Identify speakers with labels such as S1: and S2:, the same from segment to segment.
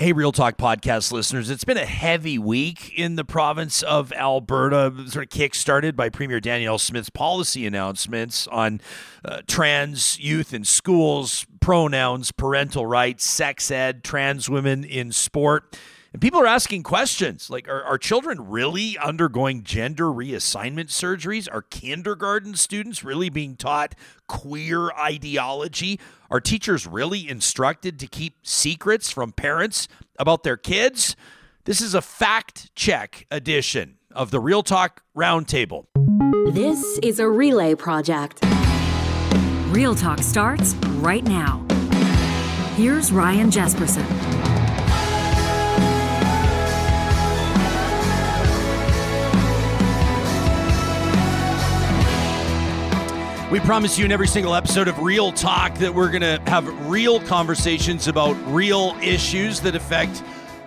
S1: Hey, Real Talk podcast listeners. It's been a heavy week in the province of Alberta, sort of kick-started by Premier Danielle Smith's policy announcements on uh, trans youth in schools, pronouns, parental rights, sex ed, trans women in sport. And people are asking questions like are, are children really undergoing gender reassignment surgeries? Are kindergarten students really being taught queer ideology? Are teachers really instructed to keep secrets from parents about their kids? This is a fact check edition of the Real Talk Roundtable.
S2: This is a relay project.
S3: Real Talk starts right now. Here's Ryan Jespersen.
S1: We promise you in every single episode of Real Talk that we're going to have real conversations about real issues that affect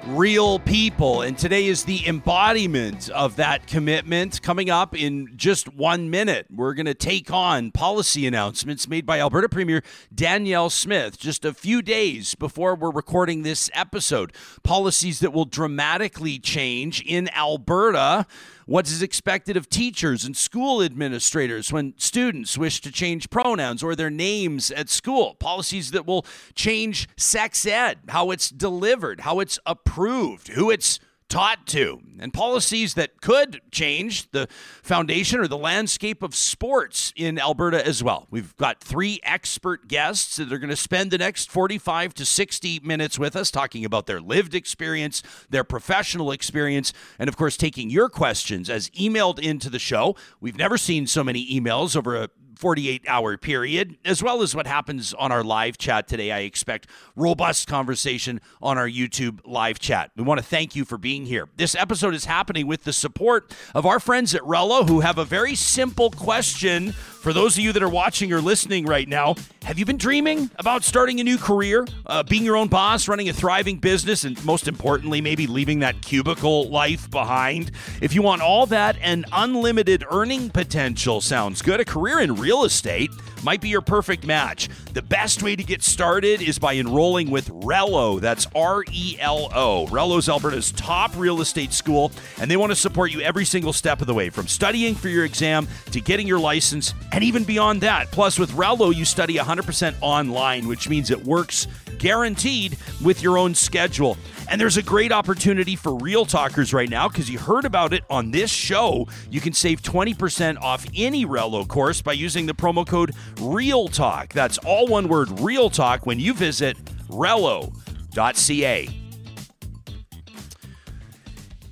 S1: real people. And today is the embodiment of that commitment coming up in just one minute. We're going to take on policy announcements made by Alberta Premier Danielle Smith just a few days before we're recording this episode. Policies that will dramatically change in Alberta what is expected of teachers and school administrators when students wish to change pronouns or their names at school, policies that will change sex ed, how it's delivered, how it's approved, who it's taught to, and policies that could change the foundation or the landscape of sports in Alberta as well. We've got three expert guests that are going to spend the next 45 to 60 minutes with us talking about their lived experience, their professional experience, and of course, taking your questions as emailed into the show. We've never seen so many emails over a 48 hour period, as well as what happens on our live chat today. I expect robust conversation on our YouTube live chat. We want to thank you for being here. This episode is happening with the support of our friends at Rello, who have a very simple question for those of you that are watching or listening right now, have you been dreaming about starting a new career, uh, being your own boss, running a thriving business, and most importantly, maybe leaving that cubicle life behind? If you want all that and unlimited earning potential, sounds good. A career in real estate might be your perfect match. The best way to get started is by enrolling with Rello. That's R E L O. Rello's Alberta's top real estate school, and they want to support you every single step of the way from studying for your exam to getting your license and even beyond that. Plus, with Rello, you study 100% online, which means it works guaranteed with your own schedule. And there's a great opportunity for real talkers right now because you heard about it on this show. You can save 20% off any Relo course by using the promo code Real Talk. That's all one word Real Talk when you visit relo.ca.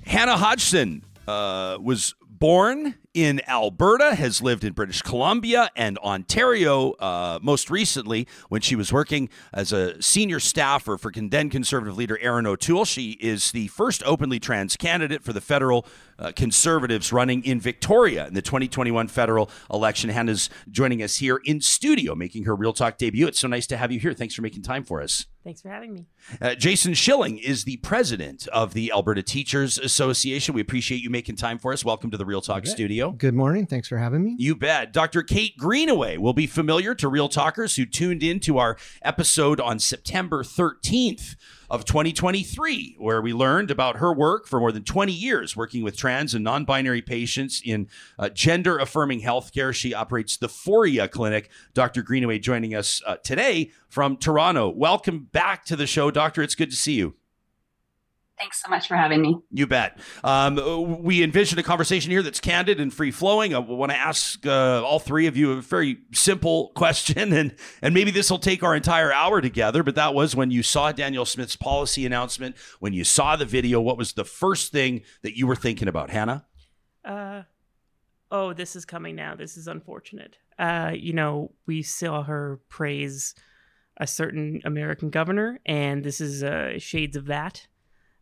S1: Hanna Hodson uh, was born in Alberta, has lived in British Columbia and Ontario uh, most recently when she was working as a senior staffer for then Conservative leader Erin O'Toole. She is the first openly trans candidate for the federal uh, Conservatives running in Victoria in the 2021 federal election. Hanna's joining us here in studio, making her Real Talk debut. It's so nice to have you here. Thanks for making time for us.
S4: Thanks for having me.
S1: Uh, Jason Schilling is the president of the Alberta Teachers Association. We appreciate you making time for us. Welcome to the Real Talk studio.
S5: Good morning. Thanks for having me.
S1: You bet. Dr. Kate Greenaway will be familiar to Real Talkers who tuned in to our episode on September 13th of 2023, where we learned about her work for more than 20 years working with trans and non binary patients in uh, gender affirming healthcare. She operates the Foria Clinic. Dr. Greenaway joining us uh, today from Toronto. Welcome back to the show, Doctor. It's good to see you.
S6: Thanks so much for having me.
S1: You bet. Um, we envision a conversation here that's candid and free flowing. I want to ask uh, all three of you a very simple question, and and maybe this will take our entire hour together. But that was when you saw Danielle Smith's policy announcement, when you saw the video. What was the first thing that you were thinking about, Hanna?
S4: Uh, oh, this is coming now. This is unfortunate. Uh, you know, we saw her praise a certain American governor, and this is uh, shades of that.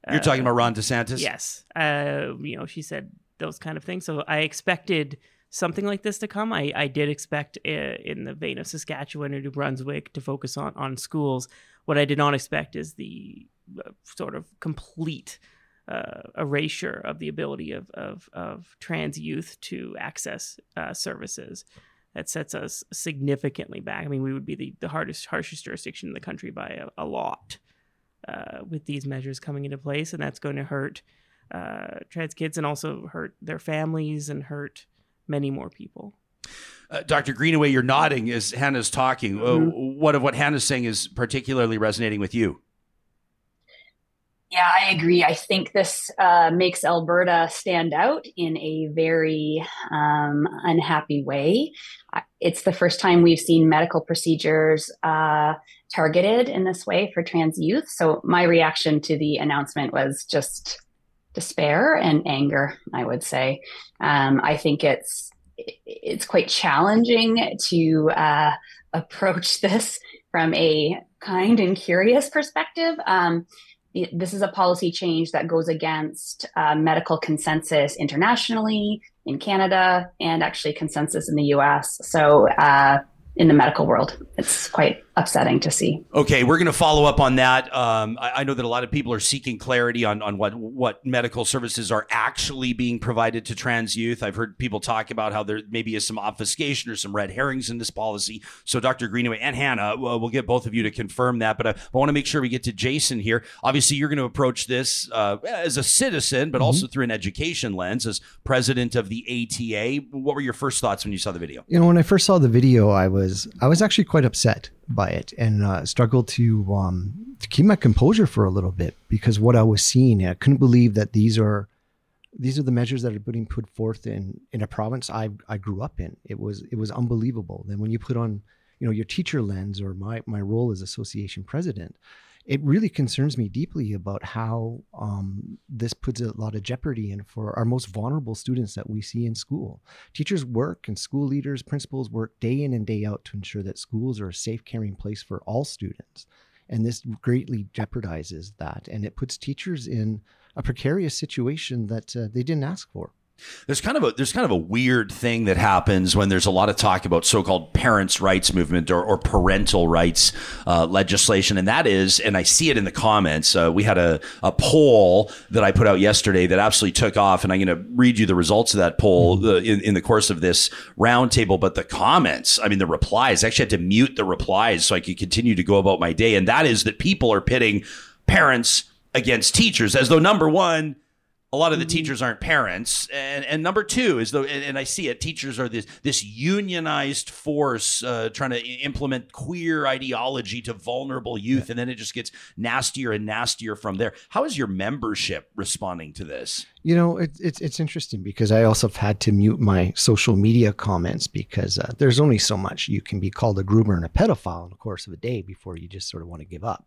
S1: You're talking about Ron DeSantis?
S4: Yes. Uh, you know, she said those kind of things. So I expected something like this to come. I, I did expect uh, in the vein of Saskatchewan or New Brunswick to focus on, on schools. What I did not expect is the uh, sort of complete uh, erasure of the ability of, of, of trans youth to access uh, services. That sets us significantly back. I mean, we would be the, the hardest, harshest jurisdiction in the country by a, a lot. Uh, with these measures coming into place, and that's going to hurt uh, trans kids and also hurt their families and hurt many more people.
S1: Uh, Dr. Greenaway, you're nodding as Hanna's talking. Mm-hmm. what of what Hanna's saying is particularly resonating with you?
S6: Yeah, I agree. I think this uh, makes Alberta stand out in a very um, unhappy way. It's the first time we've seen medical procedures uh, targeted in this way for trans youth. So, my reaction to the announcement was just despair and anger, I would say. Um, I think it's it's quite challenging to uh, approach this from a kind and curious perspective. Um, this is a policy change that goes against uh, medical consensus internationally in Canada and actually consensus in the US. So, uh, in the medical world. It's quite upsetting to see.
S1: Okay, we're going to follow up on that. Um, I, I, know that a lot of people are seeking clarity on, on what what medical services are actually being provided to trans youth. I've heard people talk about how there maybe is some obfuscation or some red herrings in this policy. So, Dr. Greenaway and Hanna, uh, we'll get both of you to confirm that. But I, I want to make sure we get to Jason here. Obviously, you're going to approach this uh, as a citizen, but mm-hmm. also through an education lens as president of the ATA. What were your first thoughts when you saw the video?
S5: You know, when I first saw the video, I was was I was actually quite upset by it and uh, struggled to um, to keep my composure for a little bit because what I was seeing, I couldn't believe that these are these are the measures that are being put forth in in a province I I grew up in. It was it was unbelievable. Then when you put on you know your teacher lens or my my role as association president, it really concerns me deeply about how um, this puts a lot of jeopardy in for our most vulnerable students that we see in school. Teachers work and school leaders, principals work day in and day out to ensure that schools are a safe, caring place for all students. And this greatly jeopardizes that. And it puts teachers in a precarious situation that uh, they didn't ask for.
S1: There's kind of a there's kind of a weird thing that happens when there's a lot of talk about so-called parents' rights movement or, or parental rights uh, legislation, and that is, and I see it in the comments. Uh, we had a, a poll that I put out yesterday that absolutely took off, and I'm going to read you the results of that poll mm-hmm. uh, in, in the course of this roundtable. But the comments, I mean, the replies, I actually had to mute the replies so I could continue to go about my day, and that is that people are pitting parents against teachers as though number one a lot of the mm-hmm. teachers aren't parents and and number two is though and, and, i see it teachers are this this unionized force uh, trying to implement queer ideology to vulnerable youth yeah. and then it just gets nastier and nastier from there how is your membership responding to this
S5: you know it, it's it's interesting because i also have had to mute my social media comments because uh, there's only so much you can be called a groomer and a pedophile in the course of a day before you just sort of want to give up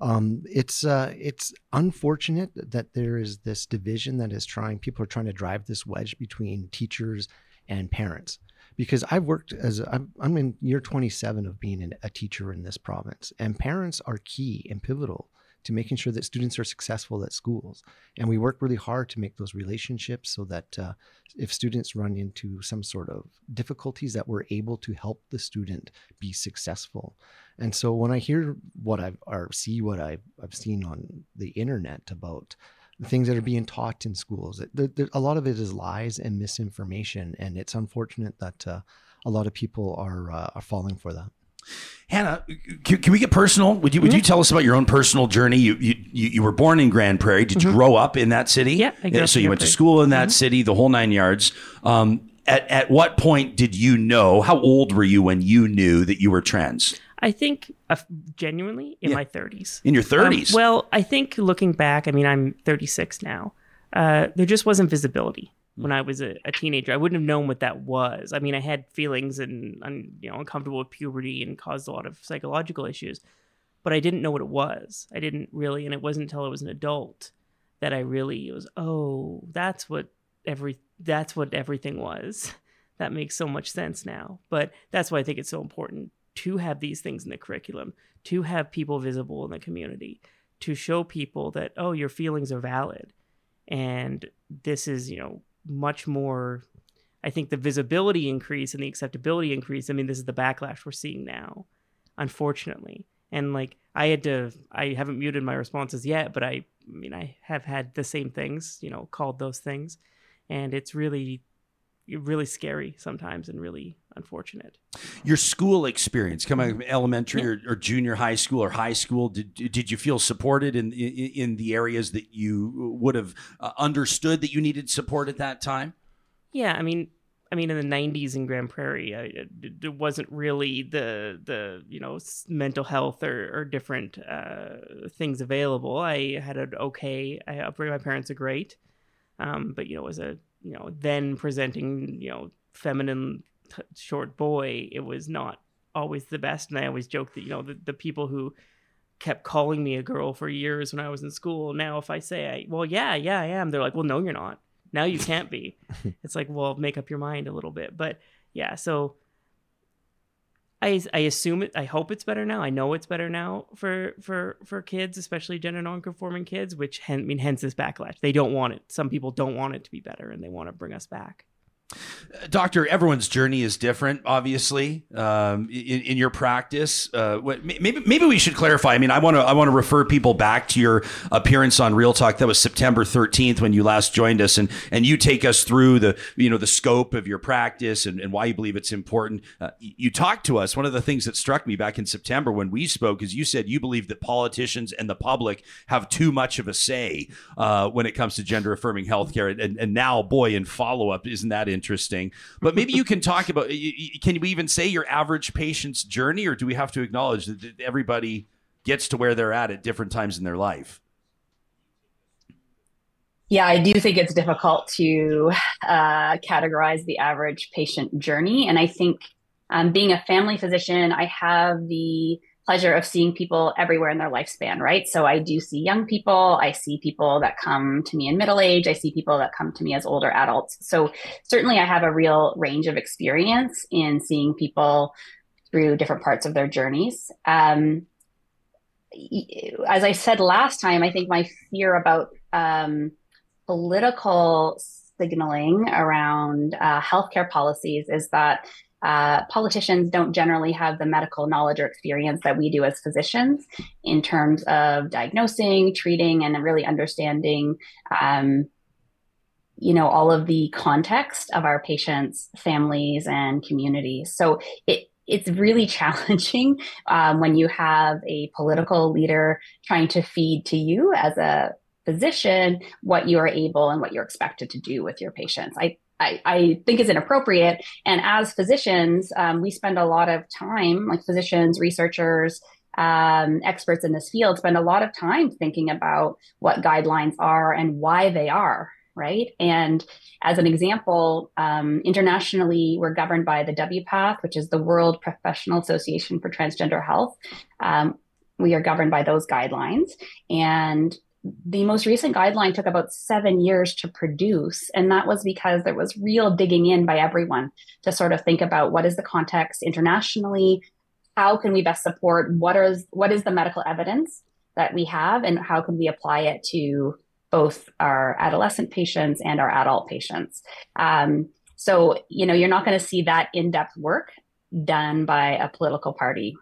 S5: um, it's uh, it's unfortunate that there is this division that is trying. People are trying to drive this wedge between teachers and parents. Because I've worked as a, I'm, I'm in year 27 of being an, a teacher in this province, and parents are key and pivotal to making sure that students are successful at schools. And we work really hard to make those relationships so that uh, if students run into some sort of difficulties, that we're able to help the student be successful. And so when I hear what I've or see what I've, I've seen on the internet about the things that are being taught in schools, a lot of it is lies and misinformation, and it's unfortunate that uh, a lot of people are uh, are falling for that.
S1: Hanna, can, can, we get personal? Would you would you mm-hmm. tell us about your own personal journey? You you, you were born in Grande Prairie. Did you mm-hmm. grow up in that city?
S4: Yeah,
S1: yeah so you went to school in that mm-hmm. city, the whole nine yards. Um, at at what point did you know? How old were you when you knew that you were trans?
S4: I think uh, genuinely in yeah. my 30s.
S1: In your 30s?
S4: Um, well, I think looking back, I mean, I'm 36 now. Uh, there just wasn't visibility when I was a, a, teenager. I wouldn't have known what that was. I mean, I had feelings and, you know uncomfortable with puberty and caused a lot of psychological issues, but I didn't know what it was. I didn't really, and it wasn't until I was an adult that I really was. Oh, that's what every that's what everything was. That makes so much sense now. But that's why I think it's so important to have these things in the curriculum, to have people visible in the community, to show people that oh, your feelings are valid, and this is you know much more I think the visibility increase and the acceptability increase. I mean, this is the backlash we're seeing now, unfortunately. And like I had to, I haven't muted my responses yet, but I, I mean, I have had the same things, you know, called those things, and it's really, really scary sometimes and really unfortunate.
S1: Your school experience, coming from elementary or, or, junior high school or high school, did did you feel supported in in, in the areas that you would have uh, understood that you needed support at that time?
S4: Yeah, I mean, I mean, in the '90s in Grande Prairie, I, it wasn't really the the you know mental health or, or different uh, things available. I had an okay. I upbringing. My parents are great, um, but you know, as a you know then presenting you know feminine short boy, it was not always the best. And I always joke that you know the, the people who kept calling me a girl for years when I was in school. Now, if I say, I, "Well, yeah, yeah, I am," they're like, "Well, no, you're not." Now you can't be. it's like, well, make up your mind a little bit. But yeah, so I I assume it. I hope it's better now. I know it's better now for for for kids, especially gender nonconforming kids. Which I mean, hence this backlash. They don't want it. Some people don't want it to be better, and they want to bring us back.
S1: Doctor, everyone's journey is different, obviously. Um, in, in, your practice, uh, maybe maybe we should clarify. I mean, I want to I want to refer people back to your appearance on Real Talk. That was September thirteenth when you last joined us, and and you take us through the you know the scope of your practice and, and why you believe it's important. Uh, you talked to us. One of the things that struck me back in September when we spoke is you said you believe that politicians and the public have too much of a say uh, when it comes to gender affirming healthcare. And, and now, boy, in follow up, isn't that interesting. But maybe you can talk about can we even say your average patient's journey, or do we have to acknowledge that everybody gets to where they're at at different times in their life?
S6: Yeah, I do think it's difficult to uh, categorize the average patient journey. And I think um, being a family physician, I have the pleasure of seeing people everywhere in their lifespan, right? So I do see young people, I see people that come to me in middle age, I see people that come to me as older adults. So certainly I have a real range of experience in seeing people through different parts of their journeys. Um, as I said last time, I think my fear about um, political signaling around uh, healthcare policies is that uh, politicians don't generally have the medical knowledge or experience that we do as physicians in terms of diagnosing, treating, and really understanding, um, you know, all of the context of our patients, families, and communities. So it it's really challenging um, when you have a political leader trying to feed to you as a physician what you are able and what you're expected to do with your patients. I I, I, think is inappropriate. And as physicians, um, we spend a lot of time, like physicians, researchers, um, experts in this field, spend a lot of time thinking about what guidelines are and why they are. Right. And as an example, um, internationally, we're governed by the WPATH, which is the World Professional Association for Transgender Health. Um, we are governed by those guidelines. And the most recent guideline took about seven years to produce. And that was because there was real digging in by everyone to sort of think about what is the context internationally, how can we best support what is what is the medical evidence that we have and how can we apply it to both our adolescent patients and our adult patients. Um, so, you know, you're not going to see that in-depth work done by a political party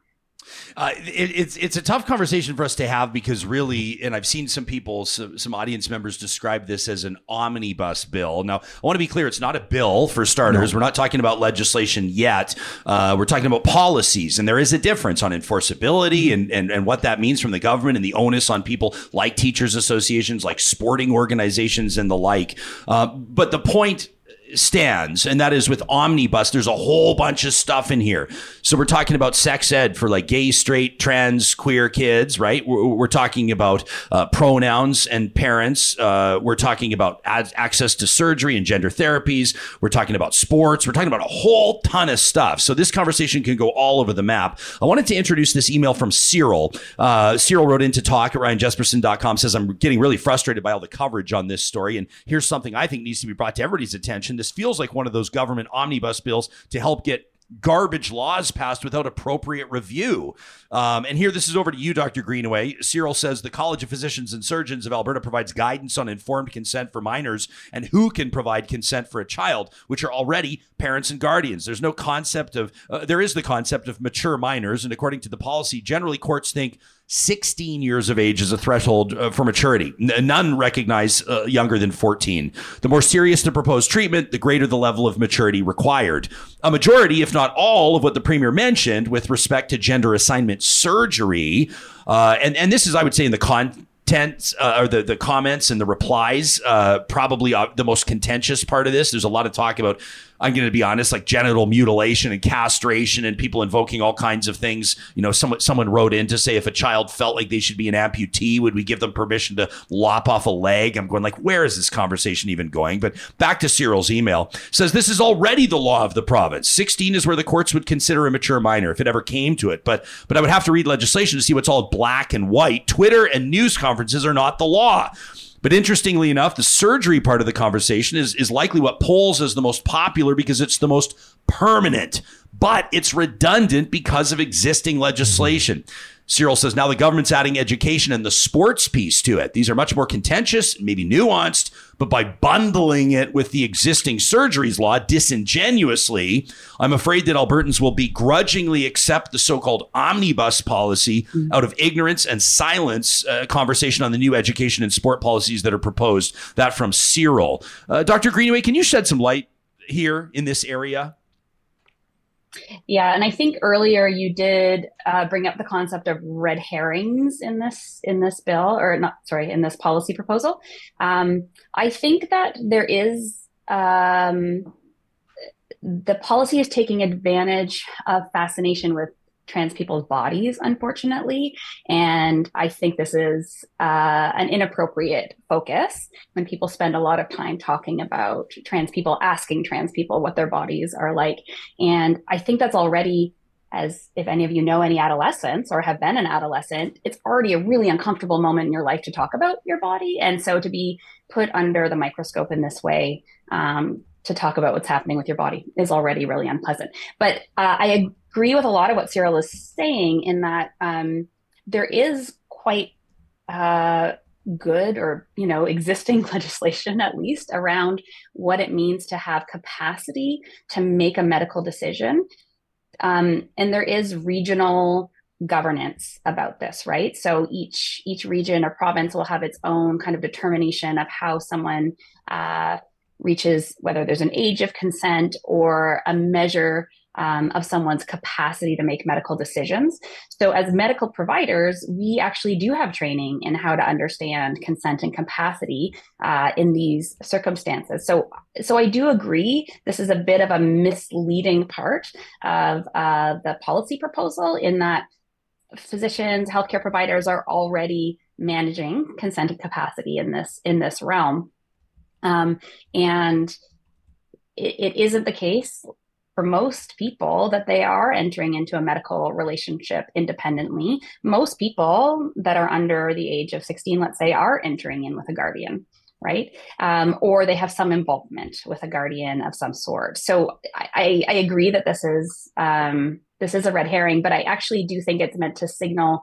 S1: uh, it, it's it's a tough conversation for us to have because really, and I've seen some people, some, some, audience members describe this as an omnibus bill. Now, I want to be clear: it's not a bill for starters. No. We're not talking about legislation yet. Uh, we're talking about policies, and there is a difference on enforceability and, and and what that means from the government and the onus on people like teachers associations, like sporting organizations, and the like. Uh, but the point stands, and that is with Omnibus. There's a whole bunch of stuff in here. So we're talking about sex ed for like gay, straight, trans, queer kids, right? We're, we're talking about uh, pronouns and parents. Uh, we're talking about ad- access to surgery and gender therapies. We're talking about sports. We're talking about a whole ton of stuff. So this conversation can go all over the map. I wanted to introduce this email from Cyril. Uh, Cyril wrote in to talk at ryanjespersen.com, says, I'm getting really frustrated by all the coverage on this story. And here's something I think needs to be brought to everybody's attention feels like one of those government omnibus bills to help get garbage laws passed without appropriate review. Um, and here, this is over to you, Dr. Greenaway. Cyril says the College of Physicians and Surgeons of Alberta provides guidance on informed consent for minors and who can provide consent for a child, which are already parents and guardians. There's no concept of, uh, there is the concept of mature minors. And according to the policy, generally courts think 16 years of age is a threshold uh, for maturity. N- none recognize uh, younger than 14. The more serious the proposed treatment, the greater the level of maturity required. A majority, if not all, of what the premier mentioned with respect to gender assignment surgery, uh, and and this is, I would say, in the con content uh, or the, the comments and the replies uh, probably uh, the most contentious part of this there's a lot of talk about i'm going to be honest like genital mutilation and castration and people invoking all kinds of things. You know someone someone wrote in to say if a child felt like they should be an amputee would we give them permission to lop off a leg? I'm going like where is this conversation even going? But back to cyril's email. Says this is already the law of the province. 16 is where the courts would consider a mature minor if it ever came to it. But but i would have to read legislation to see what's all black and white. Twitter and news conferences conferences are not the law. But interestingly enough, the surgery part of the conversation is, is likely what polls as the most popular because it's the most permanent, but it's redundant because of existing legislation. Mm-hmm. Cyril says now the government's adding education and the sports piece to it. These are much more contentious, maybe nuanced, but by bundling it with the existing surgeries law disingenuously, I'm afraid that Albertans will begrudgingly accept the so called omnibus policy mm-hmm. out of ignorance and silence. Uh, conversation on the new education and sport policies that are proposed. That from Cyril. Uh, Dr. Greenaway, can you shed some light here in this area?
S6: Yeah, and I think earlier you did uh, bring up the concept of red herrings in this in this bill, or not sorry, in this policy proposal. Um, I think that there is um, the policy is taking advantage of fascination with trans people's bodies, unfortunately. And I think this is uh, an inappropriate focus when people spend a lot of time talking about trans people, asking trans people what their bodies are like. And I think that's already as if any of you know any adolescents or have been an adolescent, it's already a really uncomfortable moment in your life to talk about your body. And so to be put under the microscope in this way, um, to talk about what's happening with your body is already really unpleasant. But uh, I agree with a lot of what Cyril is saying in that um, there is quite uh, good or you know existing legislation at least around what it means to have capacity to make a medical decision. Um, and there is regional governance about this right? So each each region or province will have its own kind of determination of how someone uh, reaches whether there's an age of consent or a measure um, of someone's capacity to make medical decisions. So, as medical providers, we actually do have training in how to understand consent and capacity uh, in these circumstances. So, so I do agree this is a bit of a misleading part of uh, the policy proposal in that physicians, healthcare providers are already managing consent and capacity in this in this realm, um, and it, it isn't the case for most people that they are entering into a medical relationship independently. Most people that are under the age of 16, let's say, are entering in with a guardian. Right, um, or they have some involvement with a guardian of some sort. So I, I agree that this is um, this is a red herring, but I actually do think it's meant to signal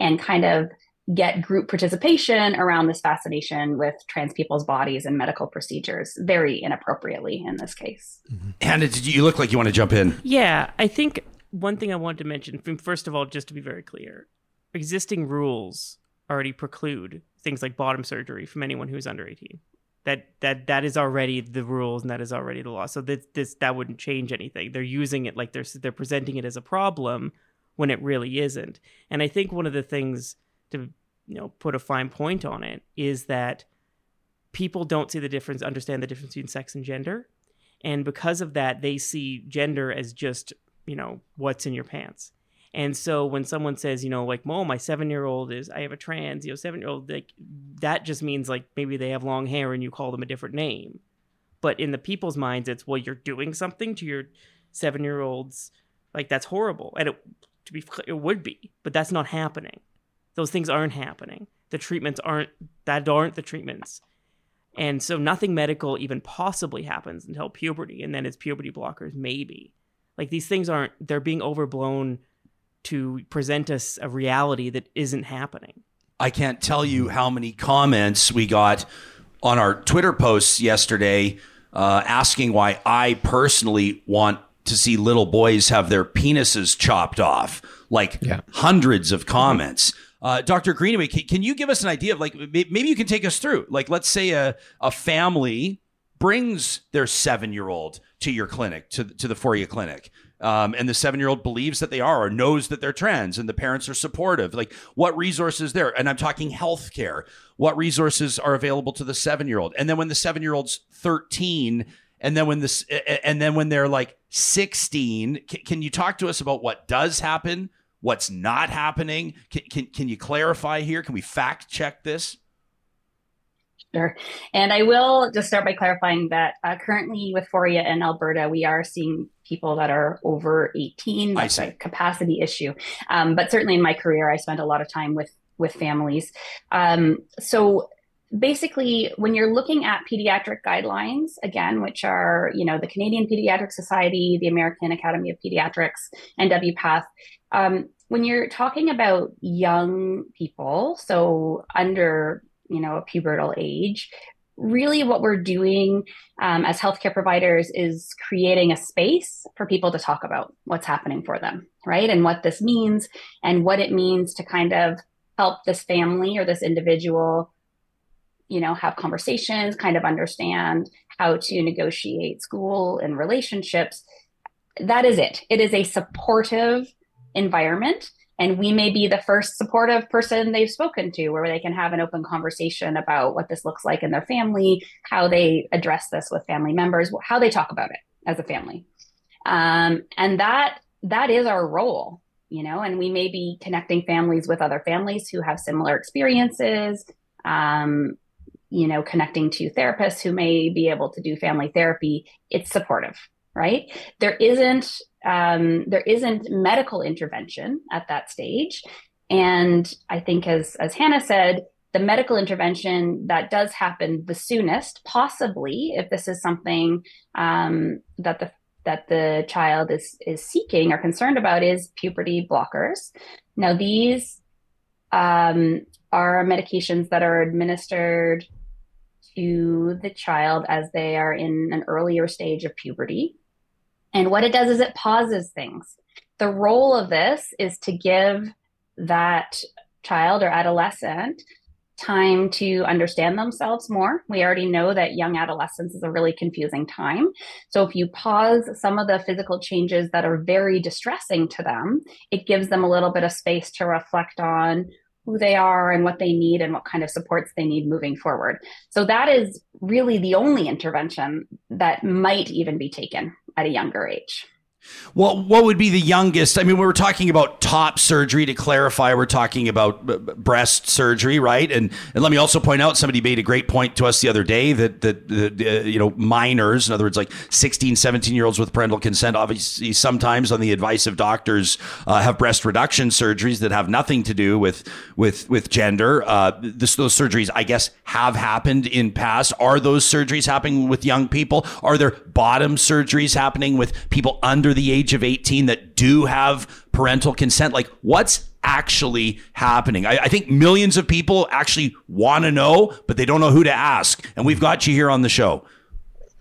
S6: and kind of get group participation around this fascination with trans people's bodies and medical procedures very inappropriately in this case.
S1: Mm-hmm. Hanna, did you look like you want to jump in?
S4: Yeah, I think one thing I wanted to mention, first of all, just to be very clear, existing rules already preclude things like bottom surgery from anyone who's under 18. That that that is already the rules and that is already the law. So this, this that wouldn't change anything. They're using it like they're they're presenting it as a problem when it really isn't. And I think one of the things to you know put a fine point on it is that people don't see the difference, understand the difference between sex and gender, and because of that, they see gender as just you know what's in your pants. And so when someone says, you know, like, "Oh, my seven-year-old is, I have a trans, you know, seven-year-old," like that just means like maybe they have long hair and you call them a different name. But in the people's minds, it's well, you're doing something to your seven-year-olds, like that's horrible, and it to be it would be, but that's not happening. Those things aren't happening. The treatments aren't that aren't the treatments. And so nothing medical even possibly happens until puberty, and then it's puberty blockers, maybe. Like these things aren't, they're being overblown to present us a reality that isn't happening.
S1: I can't tell you how many comments we got on our Twitter posts yesterday uh, asking why I personally want to see little boys have their penises chopped off. Like yeah. hundreds of comments. Uh, Dr. Greenaway, can, can, you give us an idea of like maybe you can take us through? Like, let's say a, a family brings their seven year old to your clinic, to, to the Foria clinic. Um, and the seven year old believes that they are or knows that they're trans and the parents are supportive. Like, what resources there? And I'm talking healthcare. What resources are available to the seven year old? And then when the seven year old's 13, and then when this, and then when they're like 16, can, can you talk to us about what does happen? What's not happening? Can, can, can you clarify here? Can we fact check this?
S6: Sure. And I will just start by clarifying that uh, currently with Foria in Alberta, we are seeing people that are over 18. That's a capacity issue. Um, but certainly in my career, I spent a lot of time with with families. Um, so basically, when you're looking at pediatric guidelines, again, which are you know the Canadian Pediatric Society, the American Academy of Pediatrics, and WPATH. Um, when you're talking about young people, so under you know, a pubertal age. Really, what we're doing um, as healthcare providers is creating a space for people to talk about what's happening for them, right? And what this means and what it means to kind of help this family or this individual, you know, have conversations, kind of understand how to negotiate school and relationships. That is it. It is a supportive environment and we may be the first supportive person they've spoken to where they can have an open conversation about what this looks like in their family how they address this with family members how they talk about it as a family um, and that that is our role you know and we may be connecting families with other families who have similar experiences um, you know connecting to therapists who may be able to do family therapy it's supportive right there isn't um, there isn't medical intervention at that stage. And I think, as as Hanna said, the medical intervention that does happen the soonest, possibly if this is something um, that the that the child is is seeking or concerned about, is puberty blockers. Now, these um, are medications that are administered to the child as they are in an earlier stage of puberty. And what it does is it pauses things. The role of this is to give that child or adolescent time to understand themselves more. We already know that young adolescence is a really confusing time. So if you pause some of the physical changes that are very distressing to them, it gives them a little bit of space to reflect on who they are and what they need and what kind of supports they need moving forward. So that is really the only intervention that might even be taken at a younger age.
S1: Well, what would be the youngest? I mean, we were talking about top surgery. To clarify, we're talking about b- breast surgery, right? And and let me also point out, somebody made a great point to us the other day that that uh, you know minors, in other words, like 16, 17 year olds with parental consent, obviously sometimes on the advice of doctors, uh, have breast reduction surgeries that have nothing to do with with with gender. Uh, this, those surgeries, I guess, have happened in past. Are those surgeries happening with young people? Are there bottom surgeries happening with people under the age of 18 that do have parental consent? Like, what's actually happening? I, I think millions of people actually want to know, but they don't know who to ask. And we've got you here on the show.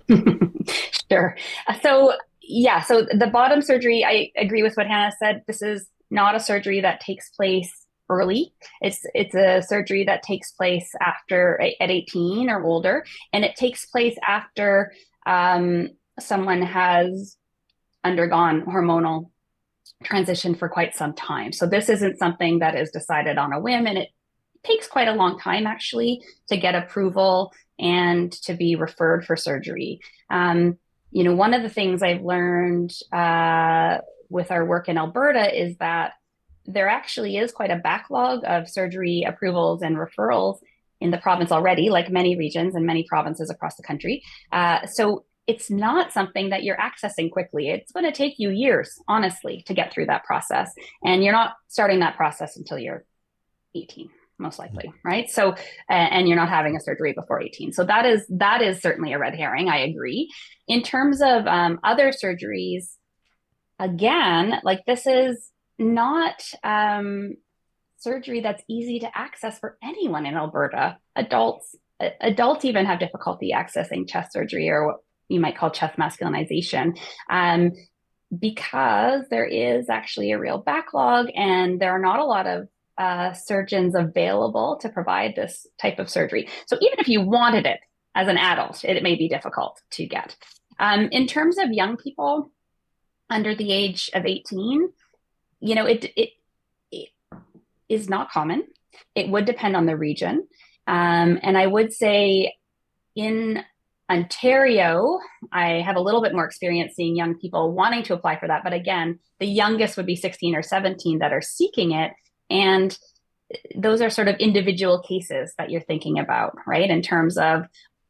S6: sure. So, yeah, so the bottom surgery, I agree with what Hanna said. This is not a surgery that takes place early. It's it's a surgery that takes place after at 18 or older, and it takes place after um, someone has undergone hormonal transition for quite some time. So this isn't something that is decided on a whim and it takes quite a long time actually to get approval and to be referred for surgery. Um, you know, one of the things I've learned uh, with our work in Alberta is that there actually is quite a backlog of surgery approvals and referrals in the province already, like many regions and many provinces across the country. Uh, so it's not something that you're accessing quickly. It's going to take you years, honestly, to get through that process. And you're not starting that process until you're 18 most likely right? So and you're not having a surgery before 18 so that is that is certainly a red herring. I agree. In terms of um, other surgeries again like this is not um, surgery that's easy to access for anyone in alberta. Adults adults even have difficulty accessing chest surgery or you might call chest masculinization. Um, because there is actually a real backlog and there are not a lot of uh, surgeons available to provide this type of surgery. So even if you wanted it as an adult, it, it may be difficult to get. Um, in terms of young people under the age of 18, you know, it, it, it is not common. It would depend on the region. Um, and I would say in Ontario, I have a little bit more experience seeing young people wanting to apply for that. But again, the youngest would be 16 or 17 that are seeking it. And those are sort of individual cases that you're thinking about, right? In terms of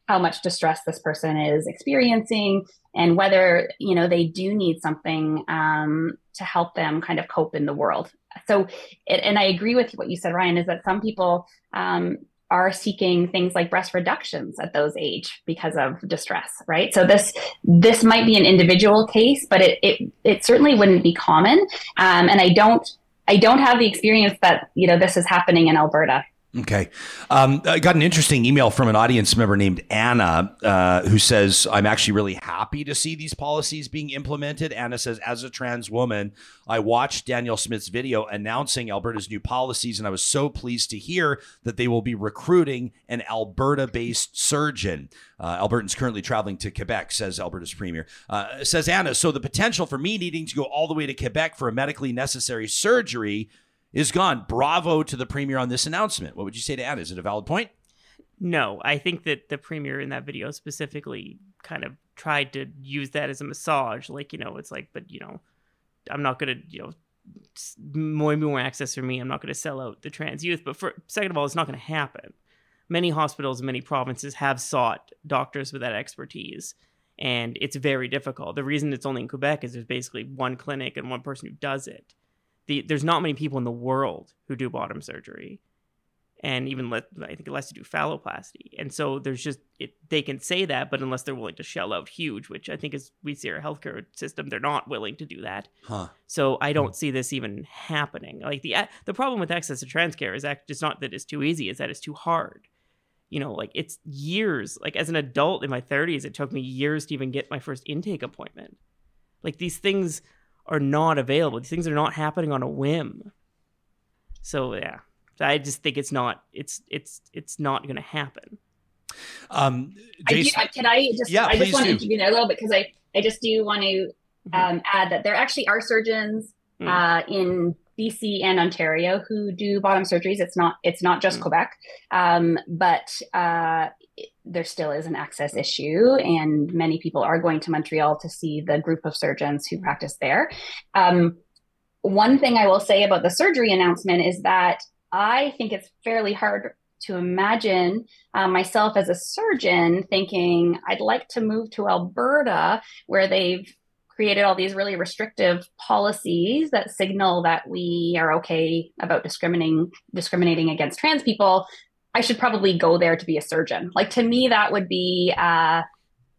S6: how much distress this person is experiencing and whether, you know, they do need something um, to help them kind of cope in the world. So, and I agree with what you said, Ryan, is that some people um, are seeking things like breast reductions at those age because of distress right? So this this might be an individual case but it it, it certainly wouldn't be common. Um, and i don't i don't have the experience that you know this is happening in alberta
S1: Okay. Um, I got an interesting email from an audience member named Anna uh, who says, I'm actually really happy to see these policies being implemented. Anna says, as a trans woman, I watched Danielle Smith's video announcing Alberta's new policies, and I was so pleased to hear that they will be recruiting an Alberta based surgeon. Uh, Albertans currently traveling to Quebec, says Alberta's premier. Uh, says Anna, so the potential for me needing to go all the way to Quebec for a medically necessary surgery is gone. Bravo to the premier on this announcement. What would you say to Anna? Is it a valid point?
S4: No, I think that the premier in that video specifically kind of tried to use that as a massage. Like, you know, it's like, but, you know, I'm not going to, you know, more and more access for me. I'm not going to sell out the trans youth. But for second of all, it's not going to happen. Many hospitals in many provinces have sought doctors with that expertise, and it's very difficult. The reason it's only in Quebec is there's basically one clinic and one person who does it the there's not many people in the world who do bottom surgery and even let I think less to do phalloplasty. And so there's just it, they can say that, but unless they're willing to shell out huge, which I think is we see our healthcare system, they're not willing to do that.
S1: Huh.
S4: So I don't hmm. see this even happening. Like the uh, the problem with access to trans care is that it's not that it's too easy, it's that it's too hard. You know, like it's years. Like as an adult in my 30s, it took me years to even get my first intake appointment. Like these things are not available. These things are not happening on a whim. So yeah, I just think it's not. It's it's it's not going to happen.
S1: Um,
S6: Jason, I do, can I just?
S1: Yeah,
S6: I just want
S1: do.
S6: to intervene a little bit because I I just do want to mm-hmm. um, add that there actually are surgeons mm. uh, in BC and Ontario who do bottom surgeries. It's not it's not just mm. Quebec, um, but uh, there still is an access issue, and many people are going to Montreal to see the group of surgeons who practice there. Um, one thing I will say about the surgery announcement is that I think it's fairly hard to imagine uh, myself as a surgeon thinking I'd like to move to Alberta, where they've created all these really restrictive policies that signal that we are okay about discriminating discriminating against trans people I should probably go there to be a surgeon. Like to me, that would be uh,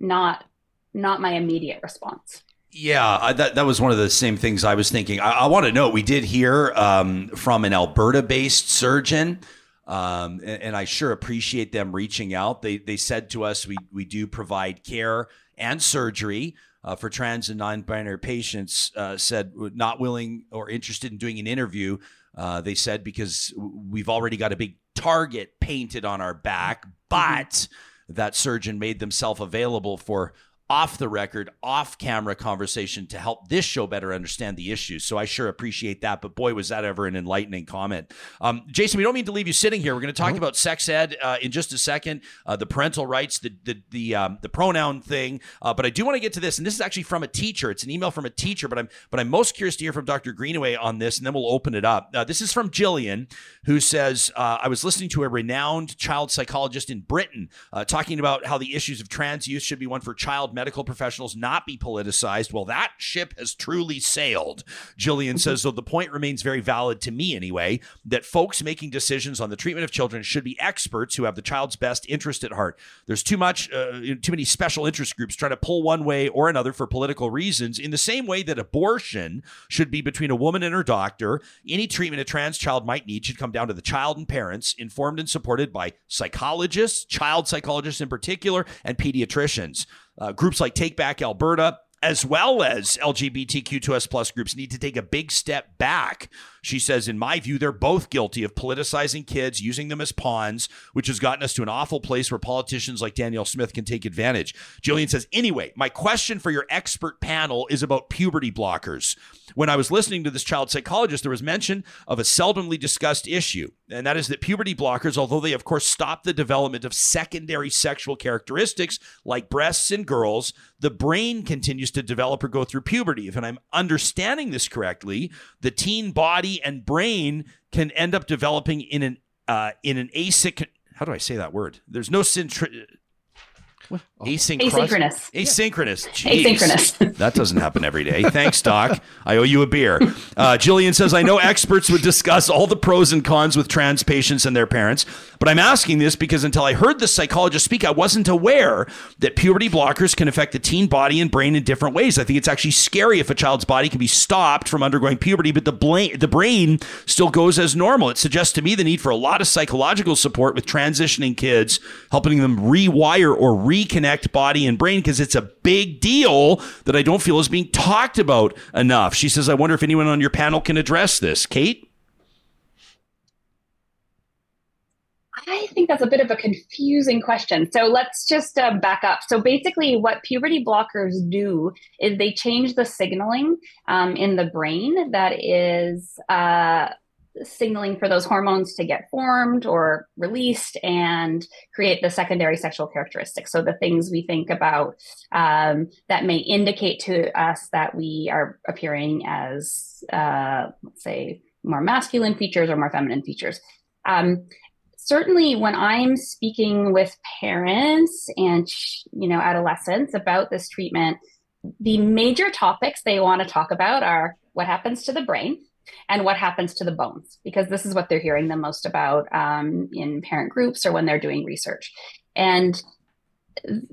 S6: not not my immediate response.
S1: Yeah, that that was one of the same things I was thinking. I, I want to know. We did hear um, from an Alberta-based surgeon, um, and, and, I sure appreciate them reaching out. They they said to us, we we do provide care and surgery. Uh, for trans and non-binary patients, uh, said not willing or interested in doing an interview. Uh, they said because we've already got a big target painted on our back, mm-hmm. but mm-hmm. that surgeon made themselves available for off the record, off camera conversation to help this show better understand the issues. So I sure appreciate that. But boy, was that ever an enlightening comment. Um, Jason, we don't mean to leave you sitting here. We're going to talk about sex ed uh, in just a second, uh, the parental rights, the the the, um, the pronoun thing. Uh, but I do want to get to this, and this is actually from a teacher. It's an email from a teacher, but I'm but I'm most curious to hear from Dr. Greenaway on this, and then we'll open it up. Uh, this is from Jillian, who says uh, I was listening to a renowned child psychologist in Britain uh, talking about how the issues of trans youth should be one for child medical professionals not be politicized. Well, that ship has truly sailed. Jillian says, so the point remains very valid to me anyway, that folks making decisions on the treatment of children should be experts who have the child's best interest at heart. There's too much, uh, too many special interest groups trying to pull one way or another for political reasons. In the same way that abortion should be between a woman and her doctor, any treatment a trans child might need should come down to the child and parents, informed and supported by psychologists, child psychologists in particular, and pediatricians. Uh, groups like Take Back Alberta, as well as LGBTQ2S plus groups need to take a big step back. She says, in my view, they're both guilty of politicizing kids, using them as pawns, which has gotten us to an awful place where politicians like Danielle Smith can take advantage. Jillian says, anyway, my question for your expert panel is about puberty blockers. When I was listening to this child psychologist, there was mention of a seldomly discussed issue, and that is that puberty blockers, although they of course stop the development of secondary sexual characteristics like breasts in girls, the brain continues to develop or go through puberty. If I'm understanding this correctly, the teen body and brain can end up developing in an uh, in an async. How do I say that word? There's no syntri- Asynchronous.
S6: Asynchronous.
S1: Asynchronous. Jeez.
S6: Asynchronous.
S1: that doesn't happen every day. Thanks, Doc. I owe you a beer. Uh, Jillian says, I know experts would discuss all the pros and cons with trans patients and their parents, but I'm asking this because until I heard the psychologist speak, I wasn't aware that puberty blockers can affect the teen body and brain in different ways. I think it's actually scary if a child's body can be stopped from undergoing puberty, but the, bla- the brain still goes as normal. It suggests to me the need for a lot of psychological support with transitioning kids, helping them rewire or reconnect body and brain because it's a big deal that I don't feel is being talked about enough. She says, I wonder if anyone on your panel can address this. Kate?
S6: I think that's a bit of a confusing question. So let's just uh, back up. So basically, what puberty blockers do is they change the signaling um, in the brain that is uh, signaling for those hormones to get formed or released and create the secondary sexual characteristics. So the things we think about um, that may indicate to us that we are appearing as, uh, let's say, more masculine features or more feminine features. Um, certainly when i'm speaking with parents and you know adolescents about this treatment the major topics they want to talk about are what happens to the brain and what happens to the bones because this is what they're hearing the most about um, in parent groups or when they're doing research and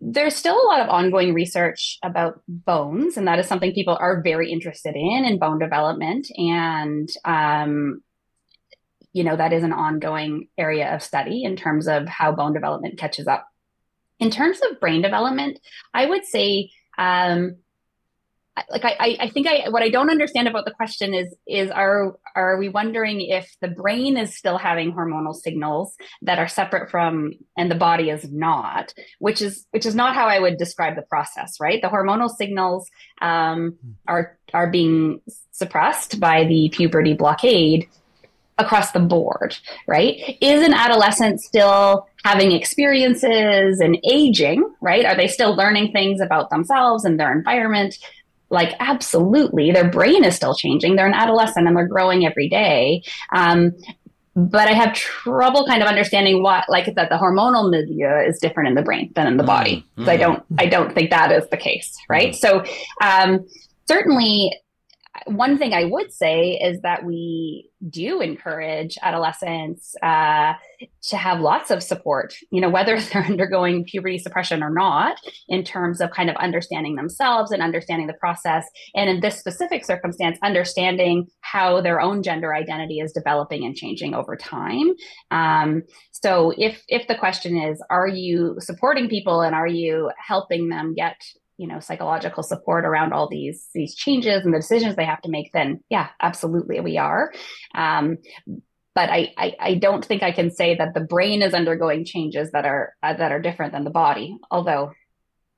S6: there's still a lot of ongoing research about bones and that is something people are very interested in in bone development and um, you know, that is an ongoing area of study in terms of how bone development catches up. In terms of brain development, I would say, um, like I, I think I what I don't understand about the question is is are are we wondering if the brain is still having hormonal signals that are separate from and the body is not, which is which is not how I would describe the process, right? The hormonal signals um, are are being suppressed by the puberty blockade across the board, right? Is an adolescent still having experiences and aging, right? Are they still learning things about themselves and their environment? Like, absolutely. Their brain is still changing. They're an adolescent and they're growing every day. Um, but I have trouble kind of understanding what, like that the hormonal milieu is different in the brain than in the body. Mm-hmm. So I don't, I don't think that is the case, right? Mm-hmm. So um, certainly one thing I would say is that we do encourage adolescents uh, to have lots of support, you know, whether they're undergoing puberty suppression or not, in terms of kind of understanding themselves and understanding the process. And in this specific circumstance, understanding how their own gender identity is developing and changing over time. Um, so if if the question is, are you supporting people and are you helping them get you know psychological support around all these these changes and the decisions they have to make then yeah absolutely we are um, but I, I, I don't think I can say that the brain is undergoing changes that are uh, that are different than the body. Although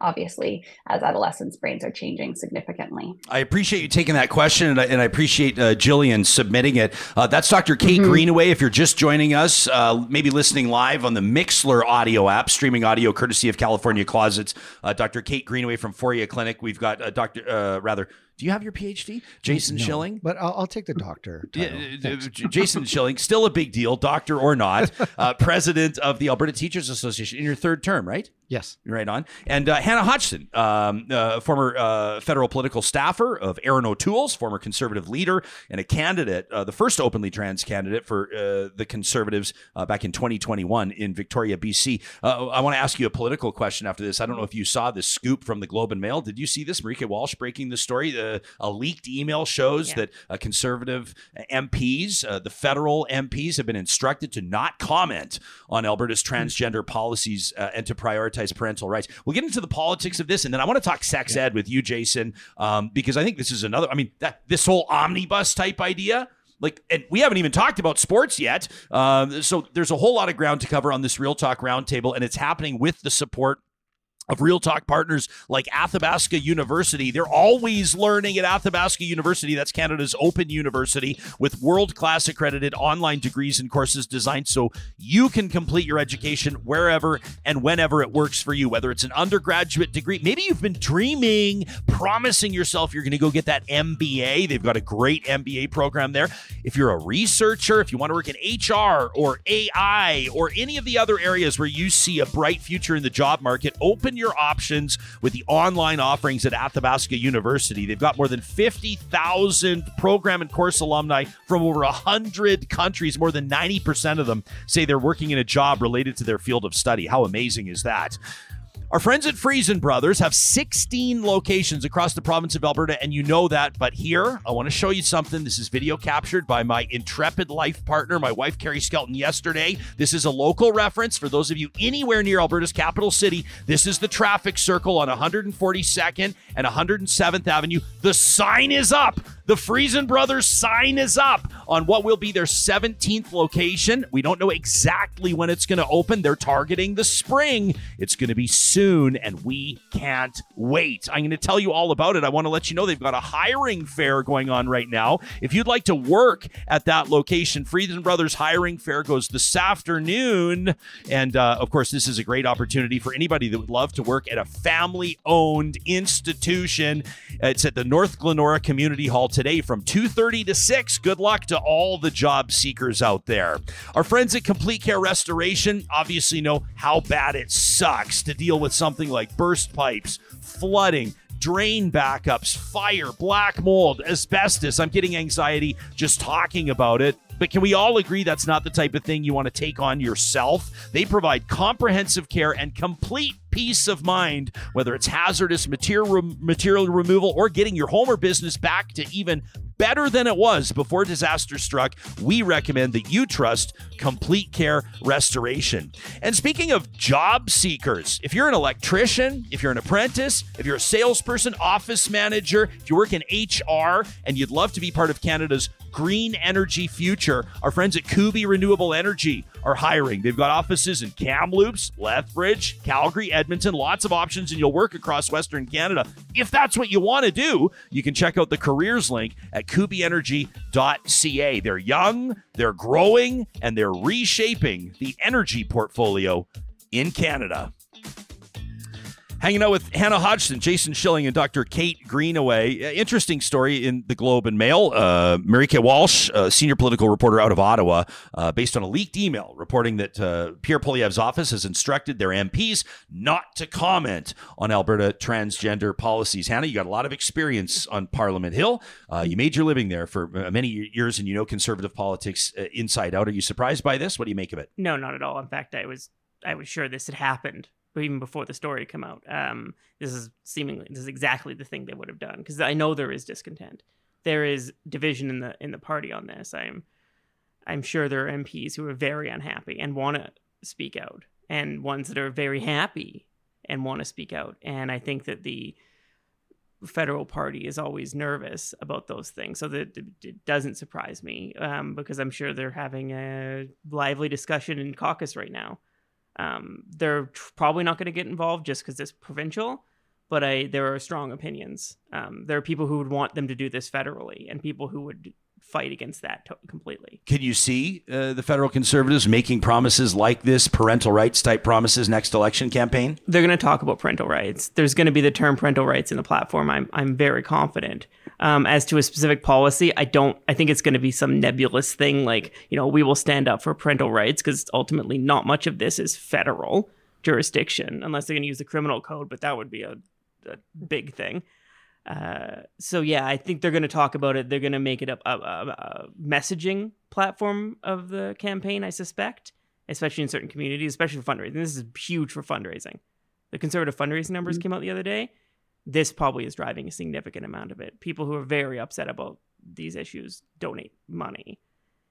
S6: obviously as adolescents brains are changing significantly
S1: i appreciate you taking that question and i, and I appreciate uh, jillian submitting it uh, that's dr kate mm-hmm. greenaway if you're just joining us uh, maybe listening live on the Mixlr audio app streaming audio courtesy of california closets uh, dr kate greenaway from foria clinic we've got uh, dr uh, rather do you have your PhD, Jason no, Schilling?
S5: But I'll, I'll, take the doctor.
S1: Yeah, Jason Schilling, still a big deal, doctor or not, uh, president of the Alberta Teachers Association in your third term, right?
S5: Yes.
S1: Right on. And uh, Hanna Hodson, um, uh, former uh, federal political staffer of Erin O'Toole's, former conservative leader, and a candidate, uh, the first openly trans candidate for uh, the Conservatives back in 2021 in Victoria, BC. I want to ask you a political question after this. I don't know if you saw this scoop from the Globe and Mail. Did you see this? Marieke Walsh breaking the story uh, a leaked email shows
S4: Yeah.
S1: that uh, conservative MPs, uh, the federal MPs, have been instructed to not comment on Alberta's
S4: Hmm.
S1: transgender policies uh, and to prioritize parental rights. We'll get into the politics of this, and then I want to talk sex ed with you, Jason, um, because I think this is another. I mean, that this whole omnibus type idea. Like, and we haven't even talked about sports yet. Uh, so there's a whole lot of ground to cover on this Real Talk Roundtable, and it's happening with the support of Real Talk partners like Athabasca University. They're always learning at Athabasca University. That's Canada's open university with world class accredited online degrees and courses designed so you can complete your education wherever and whenever it works for you, whether it's an undergraduate degree. Maybe you've been dreaming, promising yourself you're going to go get that MBA. They've got a great MBA program there. If you're a researcher, if you want to work in HR or AI or any of the other areas where you see a bright future in the job market, open your options with the online offerings at Athabasca University. They've got more than 50,000 program and course alumni from over 100 countries. More than 90% of them say they're working in a job related to their field of study. How amazing is that? Our friends at Freson Brothers have 16 locations across the province of Alberta, and you know that. But here, I want to show you something. This is video captured by my intrepid life partner, my wife, Carrie Skelton, yesterday. This is a local reference for those of you anywhere near Alberta's capital city. This is the traffic circle on 142nd and 107th Avenue. The sign is up. The Freson Brothers sign is up on what will be their 17th location. We don't know exactly when it's going to open. They're targeting the spring. It's going to be soon, and we can't wait. I'm going to tell you all about it. I want to let you know they've got a hiring fair going on right now. If you'd like to work at that location, Freson Brothers hiring fair goes this afternoon. And uh, of course, this is a great opportunity for anybody that would love to work at a family owned institution. It's at the North Glenora Community Hall today from 2:30 to 6. Good luck to all the job seekers out there. Our friends at Complete Care Restoration obviously know how bad it sucks to deal with something like burst pipes, flooding, drain backups, fire, black mold, asbestos. I'm getting anxiety just talking about it. But can we all agree that's not the type of thing you want to take on yourself? They provide comprehensive care and complete peace of mind, whether it's hazardous material material removal or getting your home or business back to even better than it was before disaster struck. We recommend that you trust Complete Care Restoration. And speaking of job seekers, if you're an electrician, if you're an apprentice, if you're a salesperson, office manager, if you work in HR and you'd love to be part of Canada's green energy future, our friends at Kuby Renewable Energy are hiring. They've got offices in Kamloops, Lethbridge, Calgary, Edmonton, lots of options, and you'll work across Western Canada. If that's what you want to do, you can check out the careers link at kubyenergy.ca. They're young, they're growing, and they're reshaping the energy portfolio in Canada. Hanging out with Hanna Hodson, Jason Schilling, and Dr. Kate Greenaway. Uh, Interesting story in the Globe and Mail. Uh, Marieke Walsh, uh, senior political reporter out of Ottawa, uh, based on a leaked email reporting that Pierre Poilievre's office has instructed their MPs not to comment on Alberta transgender policies. Hanna, you got a lot of experience on Parliament Hill. You made your living there for many years, and you know conservative politics inside out. Are you surprised by this? What do you make of it?
S4: No, not at all. In fact, I was I was sure this had happened even before the story come out. Um, this is seemingly this is exactly the thing they would have done because I know there is discontent. There is division in the in the party on this. I'm I'm sure there are MPs who are very unhappy and want to speak out, and ones that are very happy and want to speak out. And I think that the federal party is always nervous about those things, so that it doesn't surprise me um, because I'm sure they're having a lively discussion in caucus right now. Um, they're tr- probably not going to get involved just because it's provincial, but I there are strong opinions. Um, there are people who would want them to do this federally, and people who would fight against that to- completely.
S1: Can you see uh, the federal conservatives making promises like this, parental rights type promises next election campaign?
S4: They're going to talk about parental rights. There's going to be the term parental rights in the platform. I'm I'm very confident. Um, as to a specific policy, I don't. I think it's going to be some nebulous thing like you know we will stand up for parental rights because ultimately not much of this is federal jurisdiction unless they're going to use the criminal code, but that would be a, a big thing. Uh, so yeah, I think they're going to talk about it. They're going to make it a, a, a messaging platform of the campaign. I suspect, especially in certain communities, especially for fundraising. This is huge for fundraising. The conservative fundraising numbers came out the other day. this probably is driving a significant amount of it. People who are very upset about these issues donate money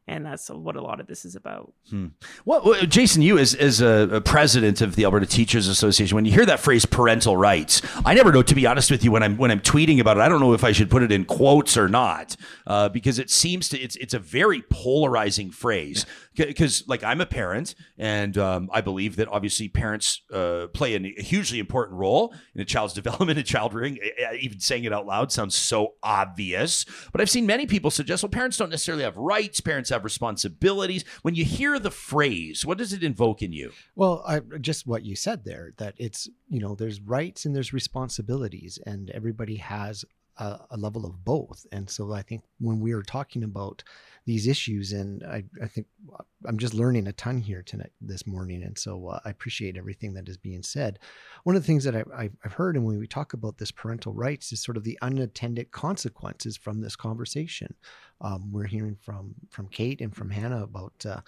S4: and that's what a lot of this is about.
S1: Hmm. Well, Jason, you as, as a, a, president of the Alberta Teachers Association, when you hear that phrase "parental rights," I never know. To be honest with you, when I'm when I'm tweeting about it, I don't know if I should put it in quotes or not, uh, because it seems to it's it's a very polarizing phrase. Because like I'm a parent, and um, I believe that obviously parents uh, play a hugely important role in a child's development and child rearing. Even saying it out loud sounds so obvious, but I've seen many people suggest, well, parents don't necessarily have rights. Parents have responsibilities. When you hear the phrase, what does it invoke in you?
S5: Well, I, just what you said there that it's, you know, there's rights and there's responsibilities, and everybody has a, a, level of both. And so I think when we are talking about these issues, and I, I think I'm just learning a ton here tonight, this morning. And so uh, I appreciate everything that is being said. One of the things that I, have heard, and when we talk about this parental rights, is sort of the unintended consequences from this conversation. Um, we're hearing from from Kate and from Hanna about uh,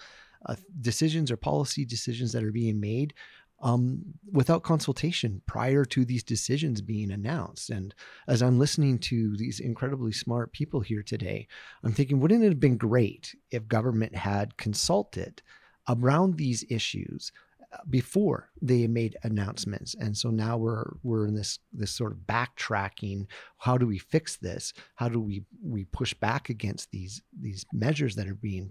S5: uh, decisions or policy decisions that are being made um, without consultation prior to these decisions being announced. And as I'm listening to these incredibly smart people here today, I'm thinking, wouldn't it have been great if government had consulted around these issues uh, before they made announcements and so now we're we're in this this sort of backtracking how do we fix this how do we we push back against these these measures that are being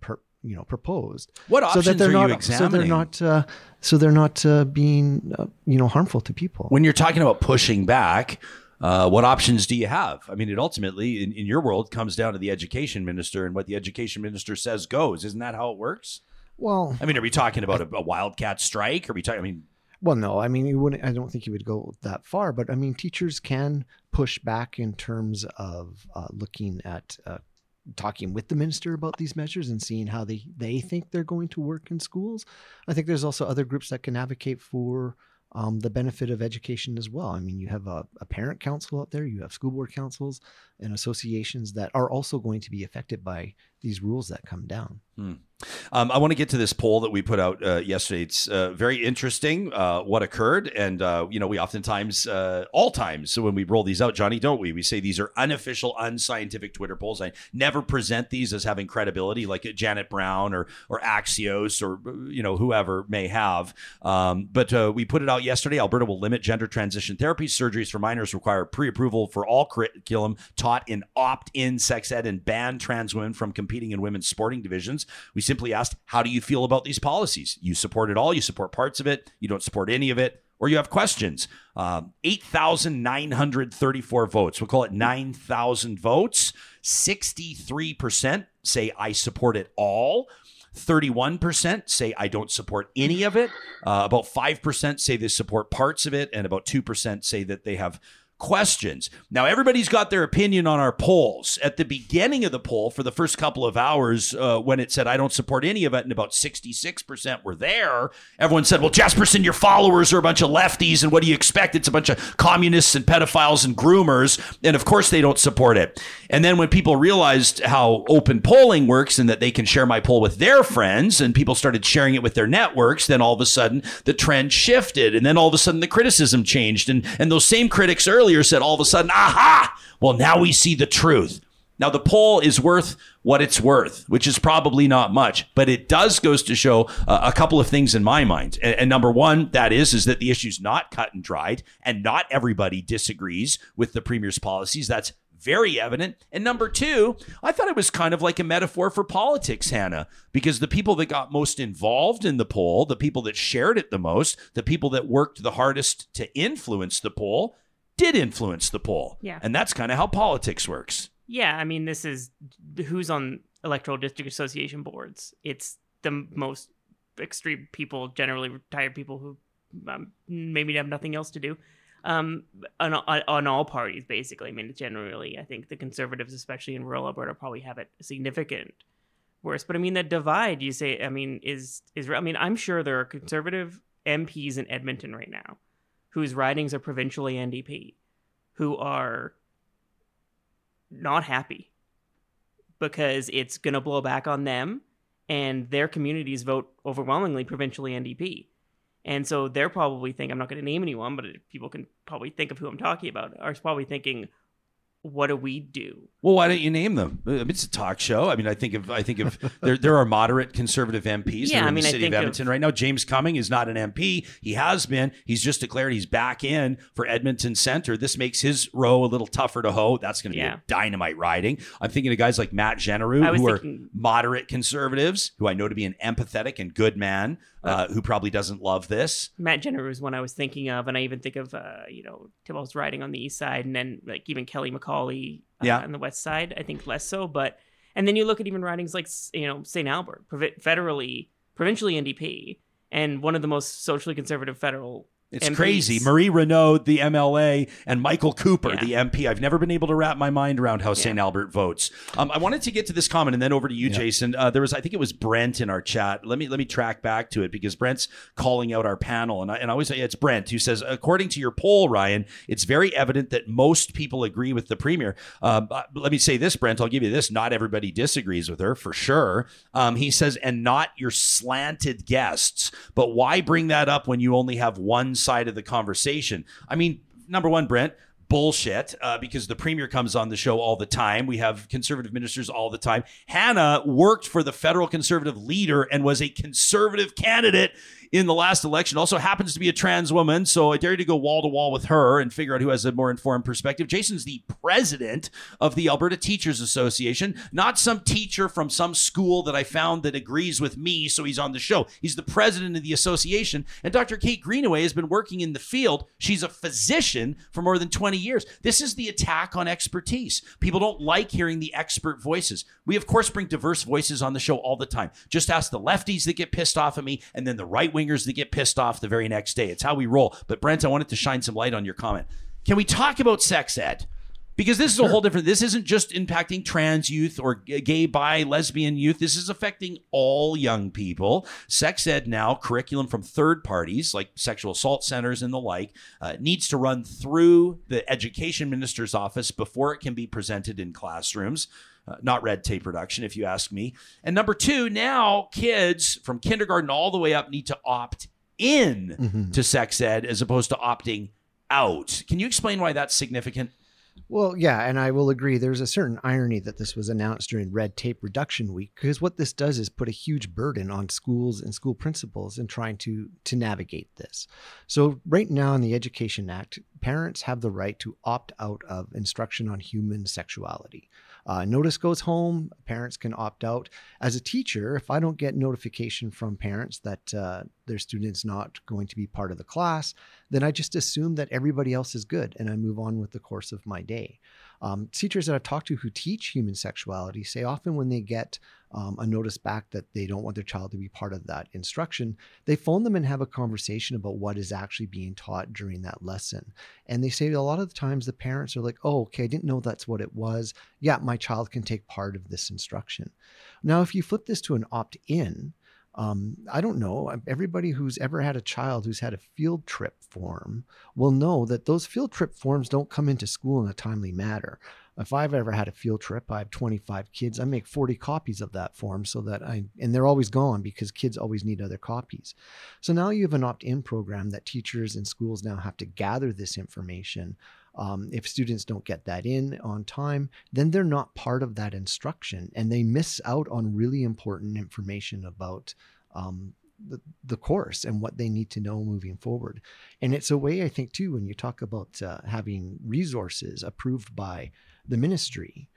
S5: per, you know proposed.
S1: What options
S5: so that they're
S1: are
S5: not,
S1: you examining?
S5: so they're not uh, so they're not uh, being uh, you know harmful to people.
S1: When you're talking about pushing back uh, what options do you have? I mean it ultimately in, in your world comes down to the education minister and what the education minister says goes. Isn't that how it works?
S5: Well
S1: i mean are we talking about a, a wildcat strike? Are we talking i mean
S5: well, no, I mean, you wouldn't. I don't think you would go that far, but I mean, teachers can push back in terms of uh, looking at uh, talking with the minister about these measures and seeing how they, they think they're going to work in schools. I think there's also other groups that can advocate for um, the benefit of education as well. I mean, you have a, a, parent council out there, you have school board councils and associations that are also going to be affected by these rules that come down.
S1: Hmm. Um, I want to get to this poll that we put out uh, yesterday. It's uh, very interesting uh, what occurred, and uh, you know we oftentimes, uh, all times, so when we roll these out, Johnny, don't we? We say these are unofficial, unscientific Twitter polls. I never present these as having credibility, like Janet Brown or or Axios or you know whoever may have. Um, but uh, we put it out yesterday. Alberta will limit gender transition therapy surgeries for minors require pre-approval for all curriculum taught in opt-in sex ed and ban trans women from competing in women's sporting divisions. We simply asked, How do you feel about these policies? You support it all, you support parts of it, you don't support any of it, or you have questions. Um, 8,934 votes. We'll call it 9,000 votes. 63% say, I support it all. 31% say I don't support any of it. Uh, about 5% say they support parts of it. And about 2% say that they have questions. Now, everybody's got their opinion on our polls. At the beginning of the poll, for the first couple of hours, uh, when it said, I don't support any of it, and about 66% were there, everyone said, Well, Jespersen, your followers are a bunch of lefties, and what do you expect? It's a bunch of communists and pedophiles and groomers. And of course, they don't support it. And then when people realized how open polling works and that they can share my poll with their friends, and people started sharing it with their networks, then all of a sudden the trend shifted. And then all of a sudden the criticism changed. And, and those same critics earlier, earlier said all of a sudden, aha, well, now we see the truth. Now, the poll is worth what it's worth, which is probably not much, but it does goes to show uh, a couple of things in my mind. And, and, number one, that is, is that the issue's not cut and dried, and not everybody disagrees with the premier's policies. That's very evident. And number two, I thought it was kind of like a metaphor for politics, Hanna, because the people that got most involved in the poll, the people that shared it the most, the people that worked the hardest to influence the poll, did influence the poll.
S4: Yeah.
S1: And that's kind of how politics works.
S4: Yeah. I mean, this is who's on electoral district association boards. It's the most extreme people, generally retired people who um, maybe have nothing else to do. Um, on, on all parties, basically. I mean, generally, I think the conservatives, especially in rural Alberta, probably have it significant worse. But I mean, that divide you say, I mean, is is I mean, I'm sure there are conservative MPs in Edmonton right now whose ridings are provincially NDP, who are not happy because it's going to blow back on them and their communities vote overwhelmingly provincially NDP. And so they're probably thinking, I'm not going to name anyone, but people can probably think of who I'm talking about, are probably thinking, what do we do?
S1: Well, why don't you name them? I mean, it's a talk show. I mean, I think of I think of there there are moderate conservative MPs
S4: Yeah,
S1: are
S4: I
S1: in
S4: mean,
S1: the city of
S4: think of-
S1: Edmonton right now. James Cumming is not an MP. He has been. He's just declared he's back in for Edmonton Centre. This makes his row a little tougher to hoe. That's going to be
S4: Yeah.
S1: dynamite riding. I'm thinking of guys like Matt
S4: was
S1: who are moderate conservatives, who I know to be an empathetic and good man, uh, who probably doesn't love this.
S4: Matt Jeneroux was one I was thinking of, and I even think of uh, you know Thibault's riding on the east side, and then like even Kelly McCauley uh,
S1: Yeah.
S4: on the west side. I think less so, but and then you look at even ridings like you know St. Albert, federally, provincially NDP, and one of the most socially conservative federal.
S1: It's
S4: MPs.
S1: crazy. Marie Renaud, the MLA, and Michael Cooper,
S4: Yeah.
S1: the MP. I've never been able to wrap my mind around how
S4: Yeah.
S1: St. Albert votes. Um, I wanted to get to this comment and then over to you, Jason. Uh, there was, I think it was Brent in our chat. Let me let me track back to it because Brent's calling out our panel, and I, and I always say it's Brent who says, according to your poll, Ryan, it's very evident that most people agree with the premier. Um, let me say this, Brent. I'll give you this. Not everybody disagrees with her for sure. Um, he says, and not your slanted guests. But why bring that up when you only have one side of the conversation? I mean, number one, Brent, bullshit uh, because the premier comes on the show all the time. We have conservative ministers all the time. Hanna worked for the federal conservative leader and was a conservative candidate in the last election. Also happens to be a trans woman, so I dare you to go wall to wall with her and figure out who has a more informed perspective. Jason's the president of the Alberta Teachers Association, not some teacher from some school that I found that agrees with me, so he's on the show. He's the president of the association, and Dr. Kate Greenaway has been working in the field. She's a physician for more than 20 years. This is the attack on expertise. People don't like hearing the expert voices. We, of course, bring diverse voices on the show all the time. Just ask the lefties that get pissed off at me and then the right wingers that get pissed off the very next day. It's how we roll. But, Brent, I wanted to shine some light on your comment. Can we talk about sex ed? Because this is a whole different. This isn't just impacting trans youth or gay, bi, lesbian youth. This is affecting all young people. Sex ed now, curriculum from third parties like sexual assault centers and the like, uh, needs to run through the education minister's office before it can be presented in classrooms. Uh, not red tape reduction, if you ask me. And number two, now kids from kindergarten all the way up need to opt in
S5: Mhm.
S1: to sex ed as opposed to opting out. Can you explain why that's significant?
S5: Well, yeah, and I will agree. There's a certain irony that this was announced during Red Tape Reduction Week because what this does is put a huge burden on schools and school principals in trying to to navigate this. So right now in the Education Act, parents have the right to opt out of instruction on human sexuality. Uh, notice goes home. Parents can opt out. As a teacher, if I don't get notification from parents that uh, their student's not going to be part of the class, then I just assume that everybody else is good and I move on with the course of my day. Um, teachers that I've talked to who teach human sexuality say often when they get um, a notice back that they don't want their child to be part of that instruction, they phone them and have a conversation about what is actually being taught during that lesson. And they say a lot of the times the parents are like, oh, okay, I didn't know that's what it was. Yeah, my child can take part of this instruction. Now, if you flip this to an opt in, um, I don't know. Everybody who's ever had a child who's had a field trip form will know that those field trip forms don't come into school in a timely manner. If I've ever had a field trip, I have 25 kids. I make 40 copies of that form so that I, and they're always gone because kids always need other copies. So now you have an opt in program that teachers and schools now have to gather this information. Um, if students don't get that in on time, then they're not part of that instruction and they miss out on really important information about um, the, the course and what they need to know moving forward. And it's a way, I think, too, when you talk about uh, having resources approved by the ministry.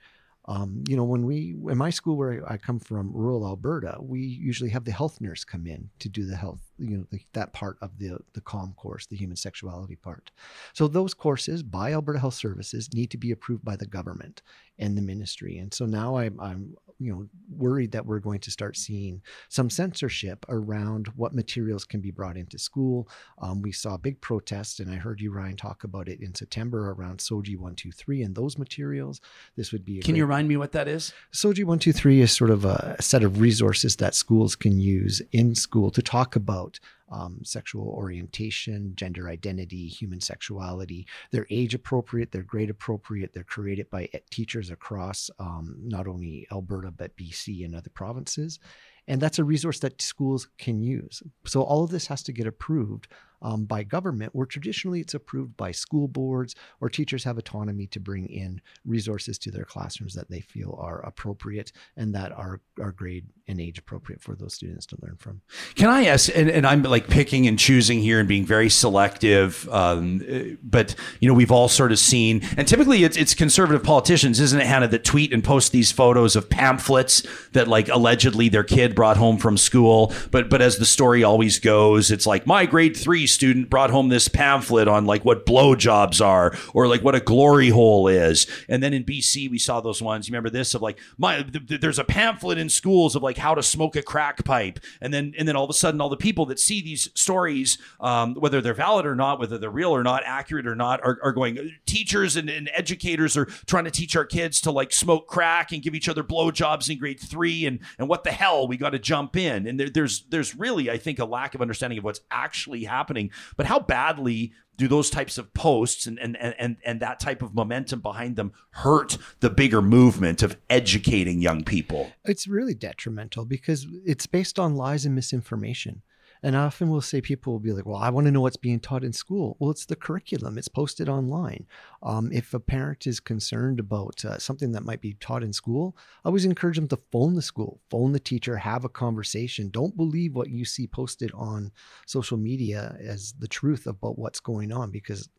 S5: Um, you know, when we, in my school where I come from, rural Alberta, we usually have the health nurse come in to do the health, you know, the, that part of the the CALM course, the human sexuality part. So those courses by Alberta Health Services need to be approved by the government and the ministry. And so now I'm, I'm you know worried that we're going to start seeing some censorship around what materials can be brought into school. Um, we saw big protests, and I heard you Ryan talk about it in September around SOGI one two three and those materials. This would be a
S1: Can
S5: great-
S1: you remind me what that is?
S5: SOGI 123 is sort of a set of resources that schools can use in school to talk about um, sexual orientation, gender identity, human sexuality. They're age appropriate, they're grade appropriate, they're created by e- teachers across um, not only Alberta, but BC and other provinces. And that's a resource that schools can use. So all of this has to get approved um, by government, where traditionally it's approved by school boards or teachers have autonomy to bring in resources to their classrooms that they feel are appropriate and that are, are grade and age appropriate for those students to learn from.
S1: Can I ask, and, and I'm like picking and choosing here and being very selective, um, but you know, we've all sort of seen, and typically it's, it's conservative politicians, isn't it, Hanna, that tweet and post these photos of pamphlets that like allegedly their kid brought home from school. But, but as the story always goes, it's like my grade three student brought home this pamphlet on like what blowjobs are or like what a glory hole is. And then in BC, we saw those ones. You remember this of like my th- th- there's a pamphlet in schools of like how to smoke a crack pipe, and then and then all of a sudden all the people that see these stories, um, whether they're valid or not, whether they're real or not, accurate or not, are, are going. Teachers and, and educators are trying to teach our kids to like smoke crack and give each other blowjobs in grade three, and and what the hell we got to jump in. And there, there's there's really I think a lack of understanding of what's actually happening but how badly do those types of posts and, and, and, and that type of momentum behind them hurt the bigger movement of educating young people?
S5: It's really detrimental because it's based on lies and misinformation. And often will say people will be like, well, I want to know what's being taught in school. Well, it's the curriculum, it's posted online. Um, if a parent is concerned about uh, something that might be taught in school, I always encourage them to phone the school, phone the teacher, have a conversation. Don't believe what you see posted on social media as the truth about what's going on because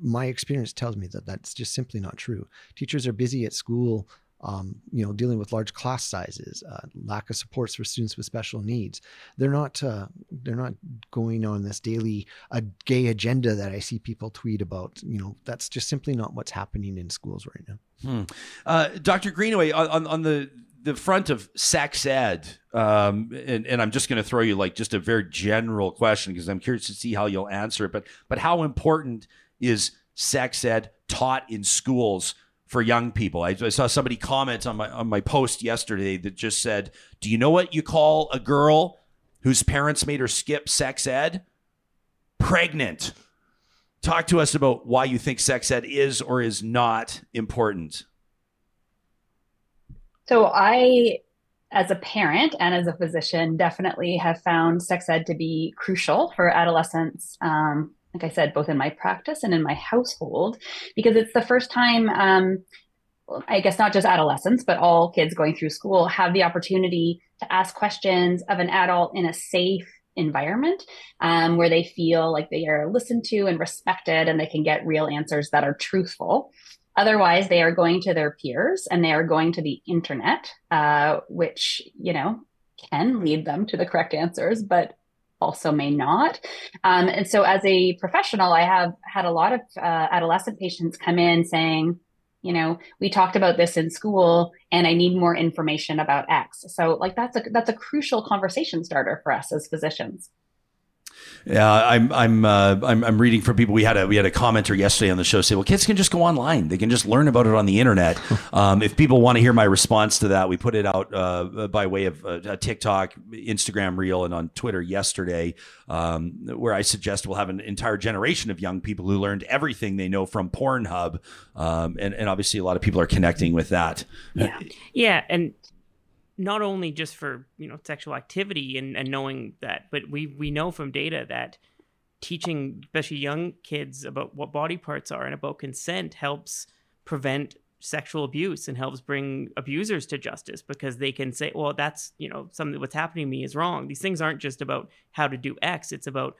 S5: my experience tells me that that's just simply not true. Teachers are busy at school um, you know, dealing with large class sizes, uh, lack of supports for students with special needs. They're not uh, they're not going on this daily a gay agenda that I see people tweet about. You know, that's just simply not what's happening in schools right now.
S1: Hmm. Uh, Dr. Greenaway, on, on the the front of sex ed, um, and, and I'm just going to throw you like just a very general question because I'm curious to see how you'll answer it. But but how important is sex ed taught in schools? For young people. I, I, saw somebody comment on my on my post yesterday that just said, "Do you know what you call a girl whose parents made her skip sex ed? Pregnant." Talk to us about why you think sex ed is or is not important.
S6: So I as a parent and as a physician, definitely have found sex ed to be crucial for adolescents um, like I said, both in my practice and in my household, because it's the first time, um, I guess not just adolescents, but all kids going through school have the opportunity to ask questions of an adult in a safe environment um, where they feel like they are listened to and respected and they can get real answers that are truthful. Otherwise, they are going to their peers and they are going to the internet, uh, which, you know, can lead them to the correct answers, but also may not. Um, and so, as a professional, I have had a lot of uh, adolescent patients come in saying, you know, we talked about this in school, and I need more information about X. So, like that's a that's a crucial conversation starter for us as physicians.
S1: Yeah, I'm I'm uh, I'm I'm reading from people. We had a we had a commenter yesterday on the show say, "Well, kids can just go online. They can just learn about it on the internet." um, if people want to hear my response to that, we put it out uh, by way of uh, a TikTok, Instagram reel, and on Twitter yesterday, um, where I suggest we'll have an entire generation of young people who learned everything they know from Pornhub, um, and and obviously a lot of people are connecting with that.
S4: Yeah, yeah, and not only just for you know sexual activity and, and knowing that, but we we know from data that teaching especially young kids about what body parts are and about consent helps prevent sexual abuse and helps bring abusers to justice because they can say well that's you know something what's happening to me is wrong. These things aren't just about how to do x it's about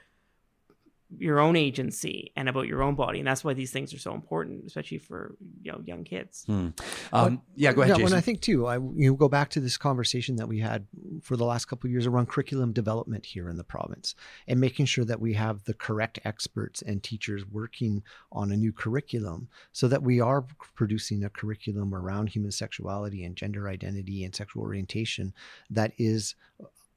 S4: your own agency and about your own body and that's why these things are so important especially for you know young kids hmm.
S1: um, yeah go ahead yeah,
S5: Jason.
S1: when
S5: i think too i you know, go back to this conversation that we had for the last couple of years around curriculum development here in the province and making sure that we have the correct experts and teachers working on a new curriculum so that we are producing a curriculum around human sexuality and gender identity and sexual orientation that is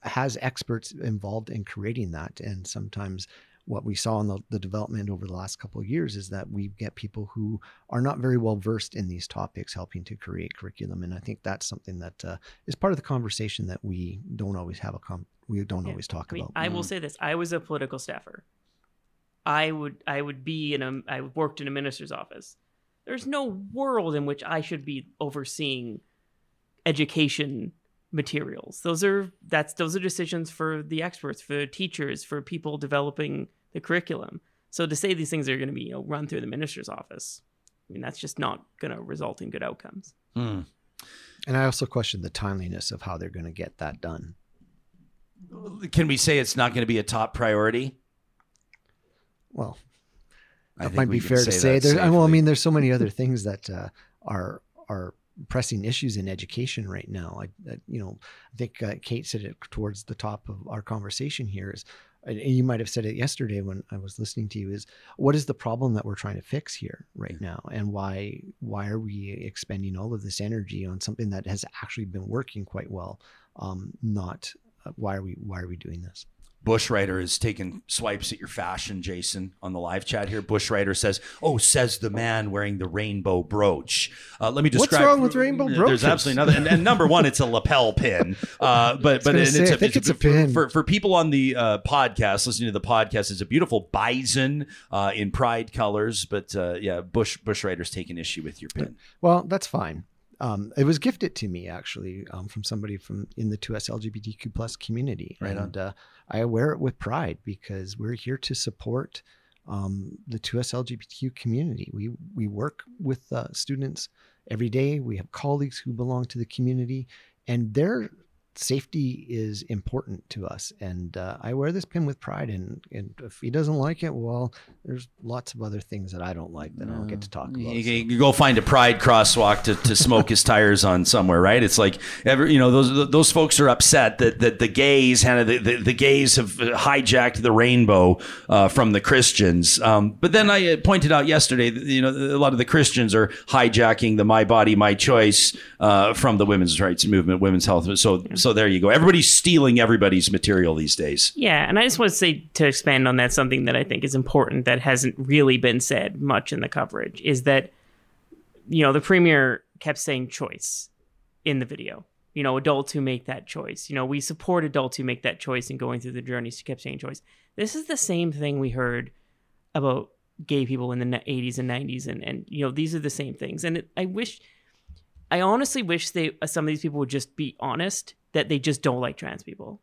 S5: has experts involved in creating that and sometimes what we saw in the, the development over the last couple of years is that we get people who are not very well versed in these topics helping to create curriculum and i think that's something that uh, is part of the conversation that we don't always have a com- we don't yeah. always talk
S4: I mean,
S5: about
S4: i will mm. say this i was a political staffer i would i would be in a i worked in a minister's office there's no world in which i should be overseeing education materials. Those are that's those are decisions for the experts, for teachers, for people developing the curriculum. So to say these things are going to be you know, run through the minister's office, I mean that's just not going to result in good outcomes.
S1: Hmm.
S5: And I also question the timeliness of how they're going to get that done.
S1: Can we say it's not going to be a top priority?
S5: Well,
S1: I
S5: that might be
S1: can
S5: fair to
S1: say
S5: say.
S1: that
S5: There, well, I mean, there's so many other things that uh, are are pressing issues in education right now. I, I you know, I think uh, Kate said it towards the top of our conversation here is, and you might have said it yesterday when I was listening to you. Is what is the problem that we're trying to fix here right now, and why why are we expending all of this energy on something that has actually been working quite well? Um, not uh, why are we why are we doing this?
S1: Bushwriter is taking swipes at your fashion, Jason, on the live chat here. Bushwriter says, "Oh, says the man wearing the rainbow brooch." Uh, let me describe.
S5: What's wrong with rainbow
S1: brooch?
S5: There's
S1: absolutely nothing. And, and number one, it's a lapel pin. Uh, but but
S5: gonna
S1: and
S5: say,
S1: it's, a,
S5: think it's a
S1: for-
S5: pin.
S1: for for people on the uh, podcast listening to the podcast. It's a beautiful bison uh, in pride colors. But uh, yeah, Bush Bushwriter's taking issue with your pin.
S5: Well, that's fine. Um, it was gifted to me actually um, from somebody from in the 2S LGBTQ plus community,
S1: Right on.
S5: and uh, I wear it with pride because we're here to support um, the 2S LGBTQ community. We we work with uh, students every day. We have colleagues who belong to the community, and their safety is important to us. And uh, I wear this pin with pride. And, and if he doesn't like it, well, there's lots of other things that I don't like that I don't get to talk about.
S1: You,
S5: so.
S1: you go find a pride crosswalk to, to smoke his tires on somewhere, right? It's like every you know those those folks are upset that that the gays kind of the, the, the gays have hijacked the rainbow uh, from the Christians. Um, but then I pointed out yesterday, that, you know, a lot of the Christians are hijacking the "My Body, My Choice" uh, from the women's rights movement, women's health. So so there you go. Everybody's stealing everybody's material these days.
S4: Yeah, and I just want to say to expand on that something that I think is important that hasn't really been said much in the coverage is that you know the premier kept saying choice in the video. You know, adults who make that choice. You know, we support adults who make that choice and going through the journey. She kept saying choice. This is the same thing we heard about gay people in the 80s and 90s, and and you know these are the same things. And it, I wish, I honestly wish they some of these people would just be honest that they just don't like trans people,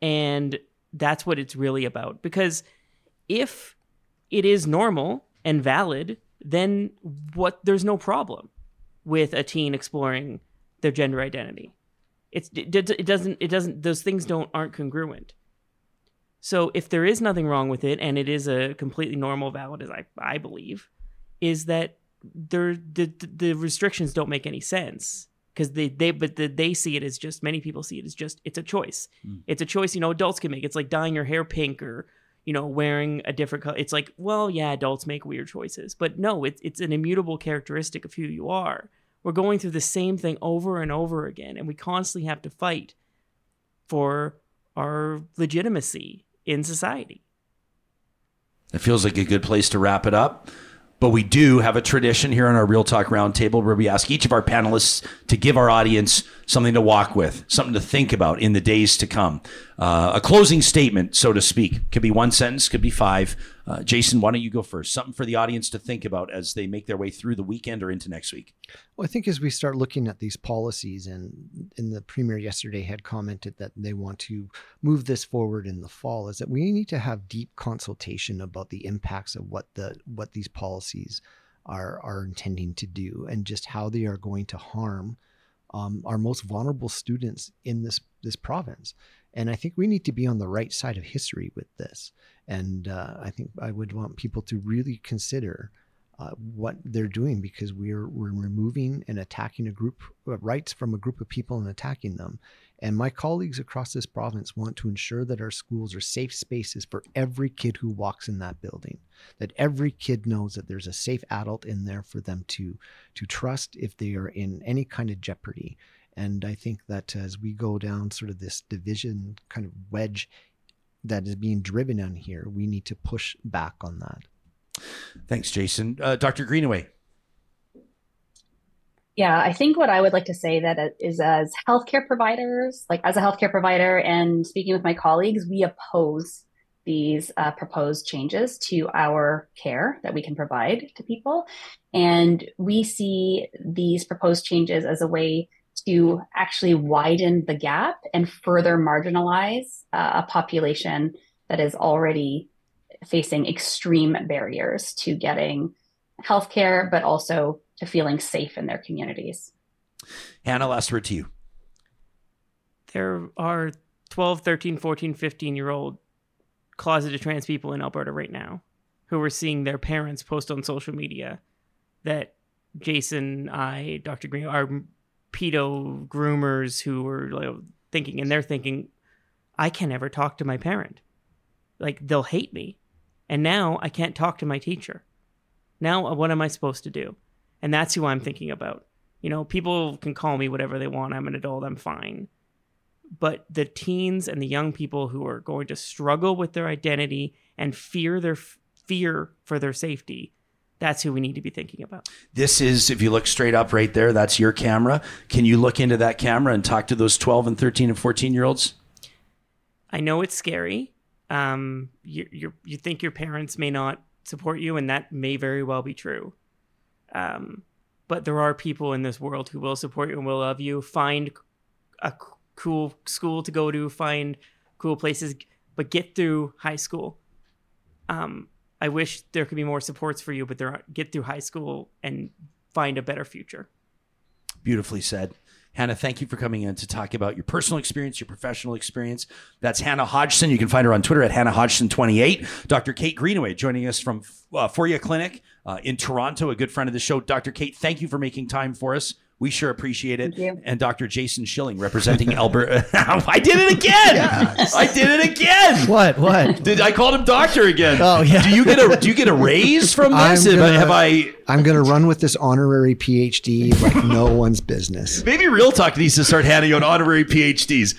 S4: and that's what it's really about. Because if it is normal and valid, then what? There's no problem with a teen exploring their gender identity. It's it, doesn't it doesn't those things don't aren't congruent. So if there is nothing wrong with it and it is a completely normal valid as I I believe is that there the the restrictions don't make any sense because they they but the, they see it as just many people see it as just it's a choice. Mm. It's a choice you know adults can make. It's like dyeing your hair pink or you know wearing a different color. It's like well yeah adults make weird choices, but no it's it's an immutable characteristic of who you are. We're going through the same thing over and over again, and we constantly have to fight for our legitimacy in society.
S1: It feels like a good place to wrap it up. But we do have a tradition here on our Real Talk Roundtable where we ask each of our panelists to give our audience something to walk with, something to think about in the days to come. Uh, a closing statement, so to speak. Could be one sentence, could be five. Uh, Jason, why don't you go first? Something for the audience to think about as they make their way through the weekend or into next week.
S5: Well, I think as we start looking at these policies, and and the premier yesterday had commented that they want to move this forward in the fall, is that we need to have deep consultation about the impacts of what the what these policies are are intending to do, and just how they are going to harm um, our most vulnerable students in this this province. And I think we need to be on the right side of history with this. And uh, I think I would want people to really consider uh, what they're doing because we're we're removing and attacking a group uh, rights from a group of people and attacking them. And my colleagues across this province want to ensure that our schools are safe spaces for every kid who walks in that building. That every kid knows that there's a safe adult in there for them to to trust if they are in any kind of jeopardy. And I think that as we go down sort of this division kind of wedge that is being driven on here, we need to push back on that.
S1: Thanks, Jason. Uh, Dr. Greenaway.
S6: Yeah, I think what I would like to say that is as healthcare providers, like as a healthcare provider and speaking with my colleagues, we oppose these uh, proposed changes to our care that we can provide to people. And we see these proposed changes as a way to actually widen the gap and further marginalize uh, a population that is already facing extreme barriers to getting healthcare, but also to feeling safe in their communities.
S1: Hanna, last word to you.
S4: There are 12, 13, 14, 15 year old closeted trans people in Alberta right now who are seeing their parents post on social media that Jason, I, Dr. Green are pedo groomers who are like, thinking, and they're thinking, I can never talk to my parent. Like, they'll hate me. And now I can't talk to my teacher. Now, uh, what am I supposed to do? And that's who I'm thinking about. You know, people can call me whatever they want. I'm an adult. I'm fine. But the teens and the young people who are going to struggle with their identity and fear their fear for their safety, that's who we need to be thinking about.
S1: This is, if you look straight up right there, that's your camera. Can you look into that camera and talk to those 12 and 13 and 14 year olds?
S4: I know it's scary. Um, you, you, you think your parents may not support you, and that may very well be true. Um, but there are people in this world who will support you and will love you. Find a c- cool school to go to, find cool places, but get through high school. Um, I wish there could be more supports for you, but there are, get through high school and find a better future.
S1: Beautifully said. Hanna, thank you for coming in to talk about your personal experience, your professional experience. That's Hanna Hodson. You can find her on Twitter at Hannah Hodgson28. Dr. Kate Greenaway joining us from uh, Foria Clinic uh, in Toronto, a good friend of the show. Dr. Kate, thank you for making time for us. We sure appreciate it. And Dr. Jason Schilling representing Alberta. I did it again. Yes. I did it again.
S5: What? What?
S1: Did I called him doctor again?
S5: Oh yeah.
S1: Do you get a do you get a raise from this?
S5: I'm
S1: Have I-
S5: gonna-
S1: have I
S5: I'm gonna run with this honorary PhD like no one's business.
S1: Maybe Real Talk needs to start handing out honorary PhDs.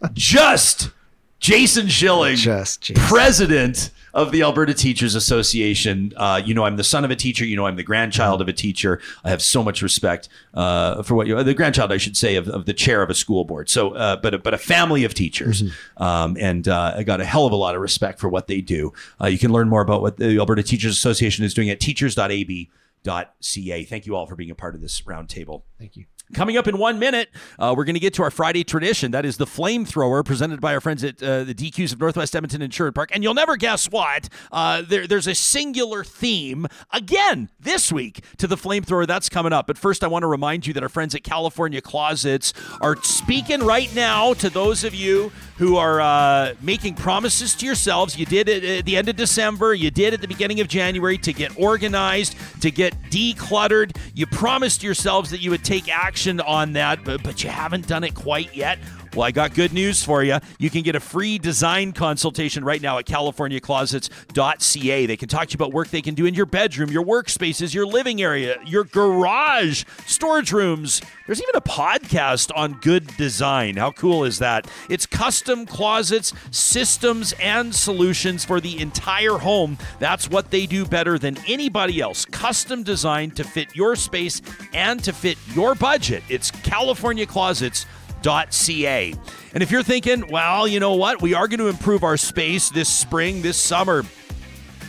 S1: Just Jason Schilling,
S5: Just Jason.
S1: president of the Alberta Teachers Association. Uh, you know, I'm the son of a teacher. You know, I'm the grandchild of a teacher. I have so much respect uh, for what you, the grandchild, I should say, of, of the chair of a school board. So, uh, but a- but a family of teachers, um, and uh, I got a hell of a lot of respect for what they do. Uh, you can learn more about what the Alberta Teachers Association is doing at teachers.ab.ca. Thank you all for being a part of this roundtable.
S5: Thank you.
S1: Coming up in one minute, uh, we're going to get to our Friday tradition. That is the flamethrower presented by our friends at uh, the DQs of Northwest Edmonton Sherwood Park. And you'll never guess what. Uh, there, there's a singular theme again this week to the flamethrower. That's coming up. But first, I want to remind you that our friends at California Closets are speaking right now to those of you who are uh, making promises to yourselves. You did it at the end of December, you did at the beginning of January to get organized, to get decluttered. You promised yourselves that you would take action on that, but, but you haven't done it quite yet. Well, I got good news for you. You can get a free design consultation right now at californiaclosets.ca. They can talk to you about work they can do in your bedroom, your workspaces, your living area, your garage, storage rooms. There's even a podcast on good design. How cool is that? It's custom closets, systems, and solutions for the entire home. That's what they do better than anybody else. Custom designed to fit your space and to fit your budget. It's California Closets ca. And if you're thinking, well, you know what? We are going to improve our space this spring, this summer.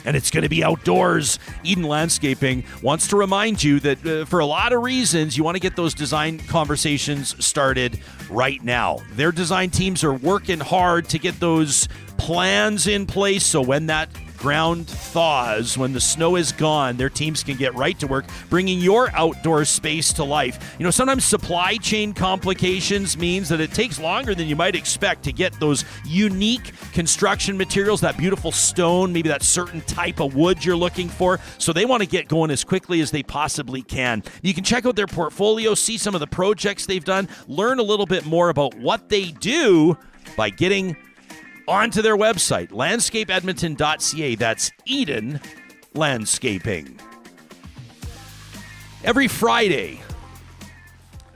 S1: And it's going to be outdoors. Eden Landscaping wants to remind you that uh, for a lot of reasons, you want to get those design conversations started right now. Their design teams are working hard to get those plans in place so when that ground thaws, when the snow is gone, their teams can get right to work bringing your outdoor space to life. You know, sometimes supply chain complications means that it takes longer than you might expect to get those unique construction materials, that beautiful stone, maybe that certain type of wood you're looking for. So they want to get going as quickly as they possibly can. You can check out their portfolio, see some of the projects they've done, learn a little bit more about what they do by getting onto their website, landscapeedmonton.ca. That's Eden Landscaping. Every Friday,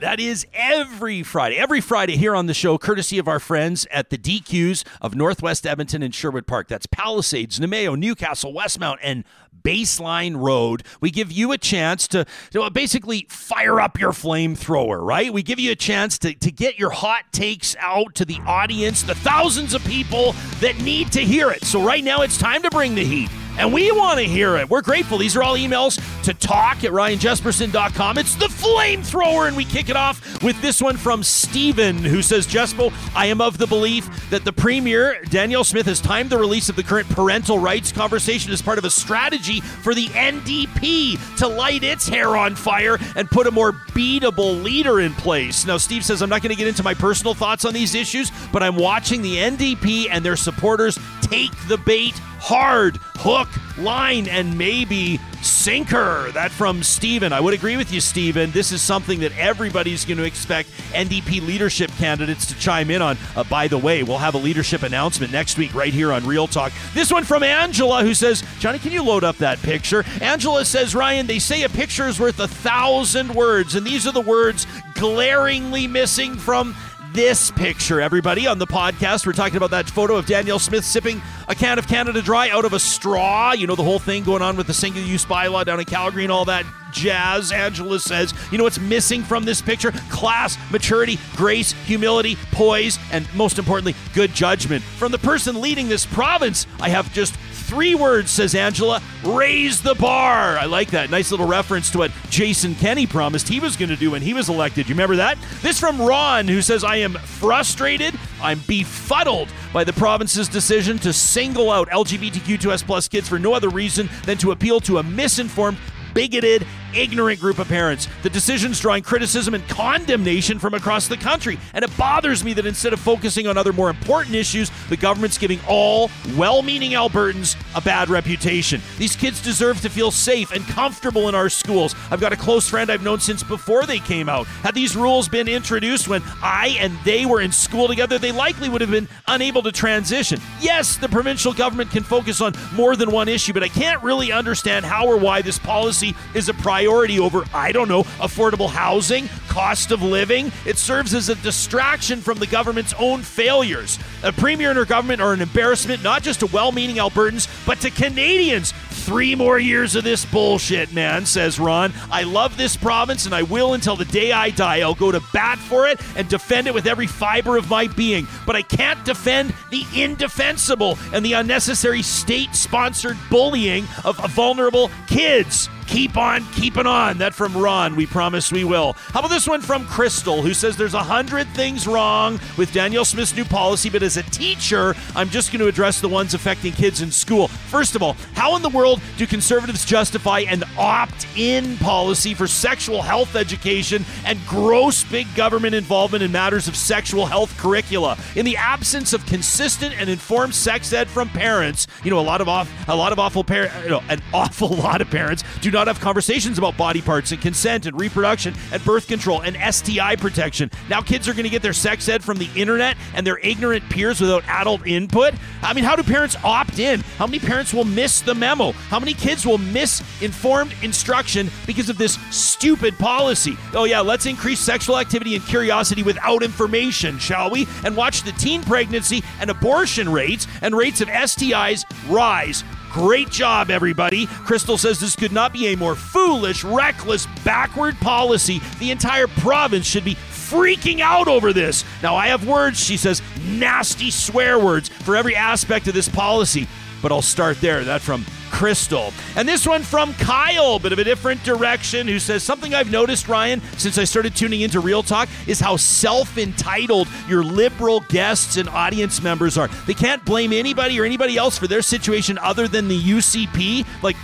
S1: that is every Friday. Every Friday here on the show, courtesy of our friends at the DQs of Northwest Edmonton and Sherwood Park. That's Palisades, Namao, Newcastle, Westmount, and Baseline Road. We give you a chance to, to basically fire up your flamethrower, right? We give you a chance to, to get your hot takes out to the audience, the thousands of people that need to hear it. So right now it's time to bring the heat. And we want to hear it. We're grateful. These are all emails to talk at ryanjespersen.com. It's the flamethrower, and we kick it off with this one from Steven, who says, Jespo, I am of the belief that the Premier, Danielle Smith, has timed the release of the current parental rights conversation as part of a strategy for the NDP to light its hair on fire and put a more beatable leader in place. Now, Steve says, I'm not going to get into my personal thoughts on these issues, but I'm watching the NDP and their supporters take the bait hard, hook, line, and maybe sinker. That from Steven. I would agree with you, Steven. This is something that everybody's going to expect NDP leadership candidates to chime in on. Uh, by the way, we'll have a leadership announcement next week right here on Real Talk. This one from Angela, who says, Johnny, can you load up that picture? Angela says, Ryan, they say a picture is worth a thousand words, and these are the words glaringly missing from this picture, everybody, on the podcast. We're talking about that photo of Danielle Smith sipping a can of Canada Dry out of a straw. You know, the whole thing going on with the single use bylaw down in Calgary and all that jazz. Angela says, you know what's missing from this picture? Class, maturity, grace, humility, poise, and most importantly, good judgment. From the person leading this province, I have just three words, says Angela raise the bar. I like that. Nice little reference to what Jason Kenney promised he was going to do when he was elected. You remember that? This from Ron, who says, I am frustrated. I'm befuddled by the province's decision to single out LGBTQ2S plus kids for no other reason than to appeal to a misinformed bigoted, ignorant group of parents. The decision's drawing criticism and condemnation from across the country. And it bothers me that instead of focusing on other more important issues, the government's giving all well meaning Albertans a bad reputation. These kids deserve to feel safe and comfortable in our schools. I've got a close friend I've known since before they came out. Had these rules been introduced when I and they were in school together, they likely would have been unable to transition. Yes, the provincial government can focus on more than one issue, but I can't really understand how or why this policy is a priority over, I don't know, affordable housing, cost of living. It serves as a distraction from the government's own failures. A premier and her government are an embarrassment not just to well meaning Albertans, but to Canadians. Three more years of this bullshit, man, says Ron. I love this province and I will until the day I die. I'll go to bat for it and defend it with every fiber of my being. But I can't defend the indefensible and the unnecessary state sponsored bullying of vulnerable kids. Keep on keeping on. That from Ron. We promise we will. How about this one from Crystal, who says there's a hundred things wrong with Danielle Smith's new policy, but as a teacher, I'm just going to address the ones affecting kids in school. First of all, how in the world do conservatives justify an opt in policy for sexual health education and gross big government involvement in matters of sexual health curricula? In the absence of consistent and informed sex ed from parents, you know, a lot of off, a lot of awful parents, you know, an awful lot of parents do not have conversations about body parts and consent and reproduction and birth control and STI protection. Now kids are going to get their sex ed from the internet and their ignorant peers without adult input. I mean, how do parents opt in? How many parents will miss the memo? How many kids will miss informed instruction because of this stupid policy? Oh, yeah, let's increase sexual activity and curiosity without information, shall we? And watch the teen pregnancy and abortion rates and rates of STIs rise. Great job, everybody. Crystal says this could not be a more foolish, reckless, backward policy. The entire province should be freaking out over this. Now, I have words, she says, nasty swear words for every aspect of this policy, but I'll start there. That from Crystal. And this one from Kyle, bit of a different direction, who says something I've noticed, Ryan, since I started tuning into Real Talk is how self entitled your liberal guests and audience members are. They can't blame anybody or anybody else for their situation other than the UCP. Like,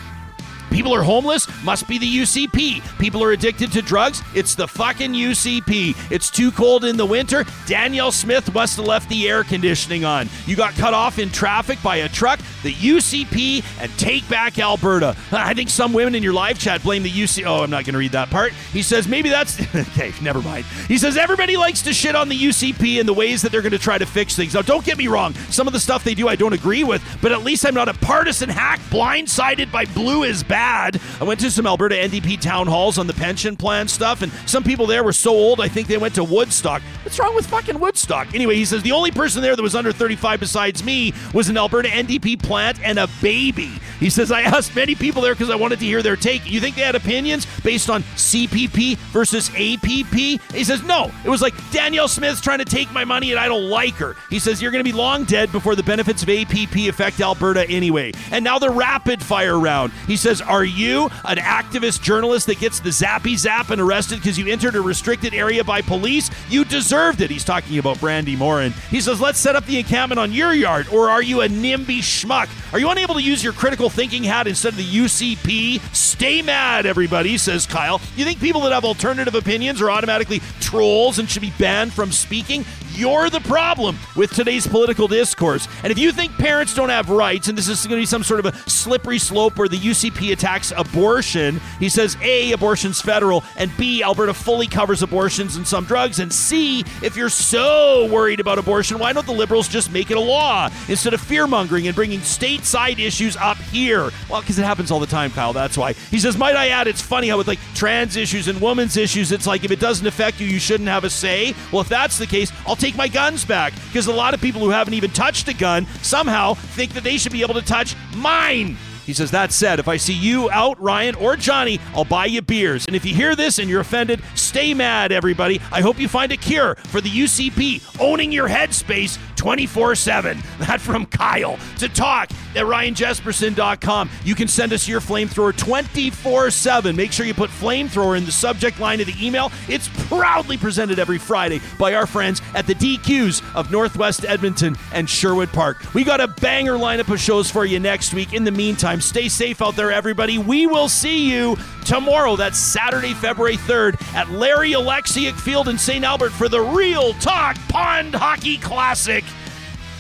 S1: People are homeless, must be the UCP. People are addicted to drugs, it's the fucking UCP. It's too cold in the winter, Danielle Smith must have left the air conditioning on. You got cut off in traffic by a truck, the UCP, and take back Alberta. I think some women in your live chat blame the UC. Oh, I'm not going to read that part. He says maybe that's. okay, never mind. He says everybody likes to shit on the UCP and the ways that they're going to try to fix things. Now, don't get me wrong. Some of the stuff they do I don't agree with, but at least I'm not a partisan hack blindsided by blue is bad. I went to some Alberta NDP town halls on the pension plan stuff, and some people there were so old I think they went to Woodstock. What's wrong with fucking Woodstock? Anyway, he says the only person there that was under 35 besides me was an Alberta NDP plant and a baby. He says, I asked many people there because I wanted to hear their take. You think they had opinions based on CPP versus APP? He says, No. It was like Danielle Smith's trying to take my money and I don't like her. He says, You're going to be long dead before the benefits of APP affect Alberta anyway. And now the rapid fire round. He says, Are you an activist journalist that gets the zappy zap and arrested because you entered a restricted area by police? You deserved it. He's talking about Brandi Morin. He says, Let's set up the encampment on your yard. Or are you a NIMBY schmuck? Are you unable to use your critical thinking hat instead of the UCP? Stay mad, everybody, says Kyle. You think people that have alternative opinions are automatically trolls and should be banned from speaking? You're the problem with today's political discourse. And if you think parents don't have rights, and this is going to be some sort of a slippery slope where the UCP attacks abortion, he says A, abortion's federal, and B, Alberta fully covers abortions and some drugs, and C, if you're so worried about abortion, why don't the Liberals just make it a law instead of fear mongering and bringing stateside issues up here? Well, because it happens all the time, Kyle. That's why. He says, Might I add, it's funny how with like trans issues and women's issues, it's like if it doesn't affect you, you shouldn't have a say. Well, if that's the case, I'll take my guns back because a lot of people who haven't even touched a gun somehow think that they should be able to touch mine. He says, That said, if I see you out, Ryan or Johnny, I'll buy you beers. And if you hear this and you're offended, stay mad, everybody. I hope you find a cure for the UCP owning your headspace 24 7. That from Kyle. To talk at ryanjespersen.com. You can send us your flamethrower 24 7. Make sure you put flamethrower in the subject line of the email. It's proudly presented every Friday by our friends at the DQs of Northwest Edmonton and Sherwood Park. We got a banger lineup of shows for you next week. In the meantime, stay safe out there, everybody. We will see you tomorrow. That's Saturday, February 3rd at Larry Alexiak Field in St. Albert for the Real Talk Pond Hockey Classic.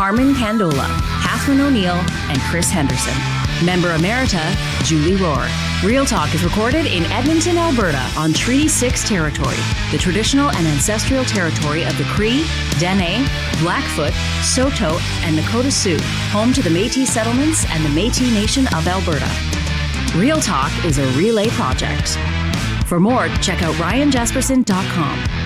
S3: Harmon Candola, Catherine O'Neill, and Chris Henderson. Member Emerita, Julie Rohr. Real Talk is recorded in Edmonton, Alberta, on Treaty 6 territory, the traditional and ancestral territory of the Cree, Dene, Blackfoot, Saulteaux, and Nakota Sioux, home to the Métis settlements and the Métis Nation of Alberta. Real Talk is a relay project. For more, check out ryanjespersen.com.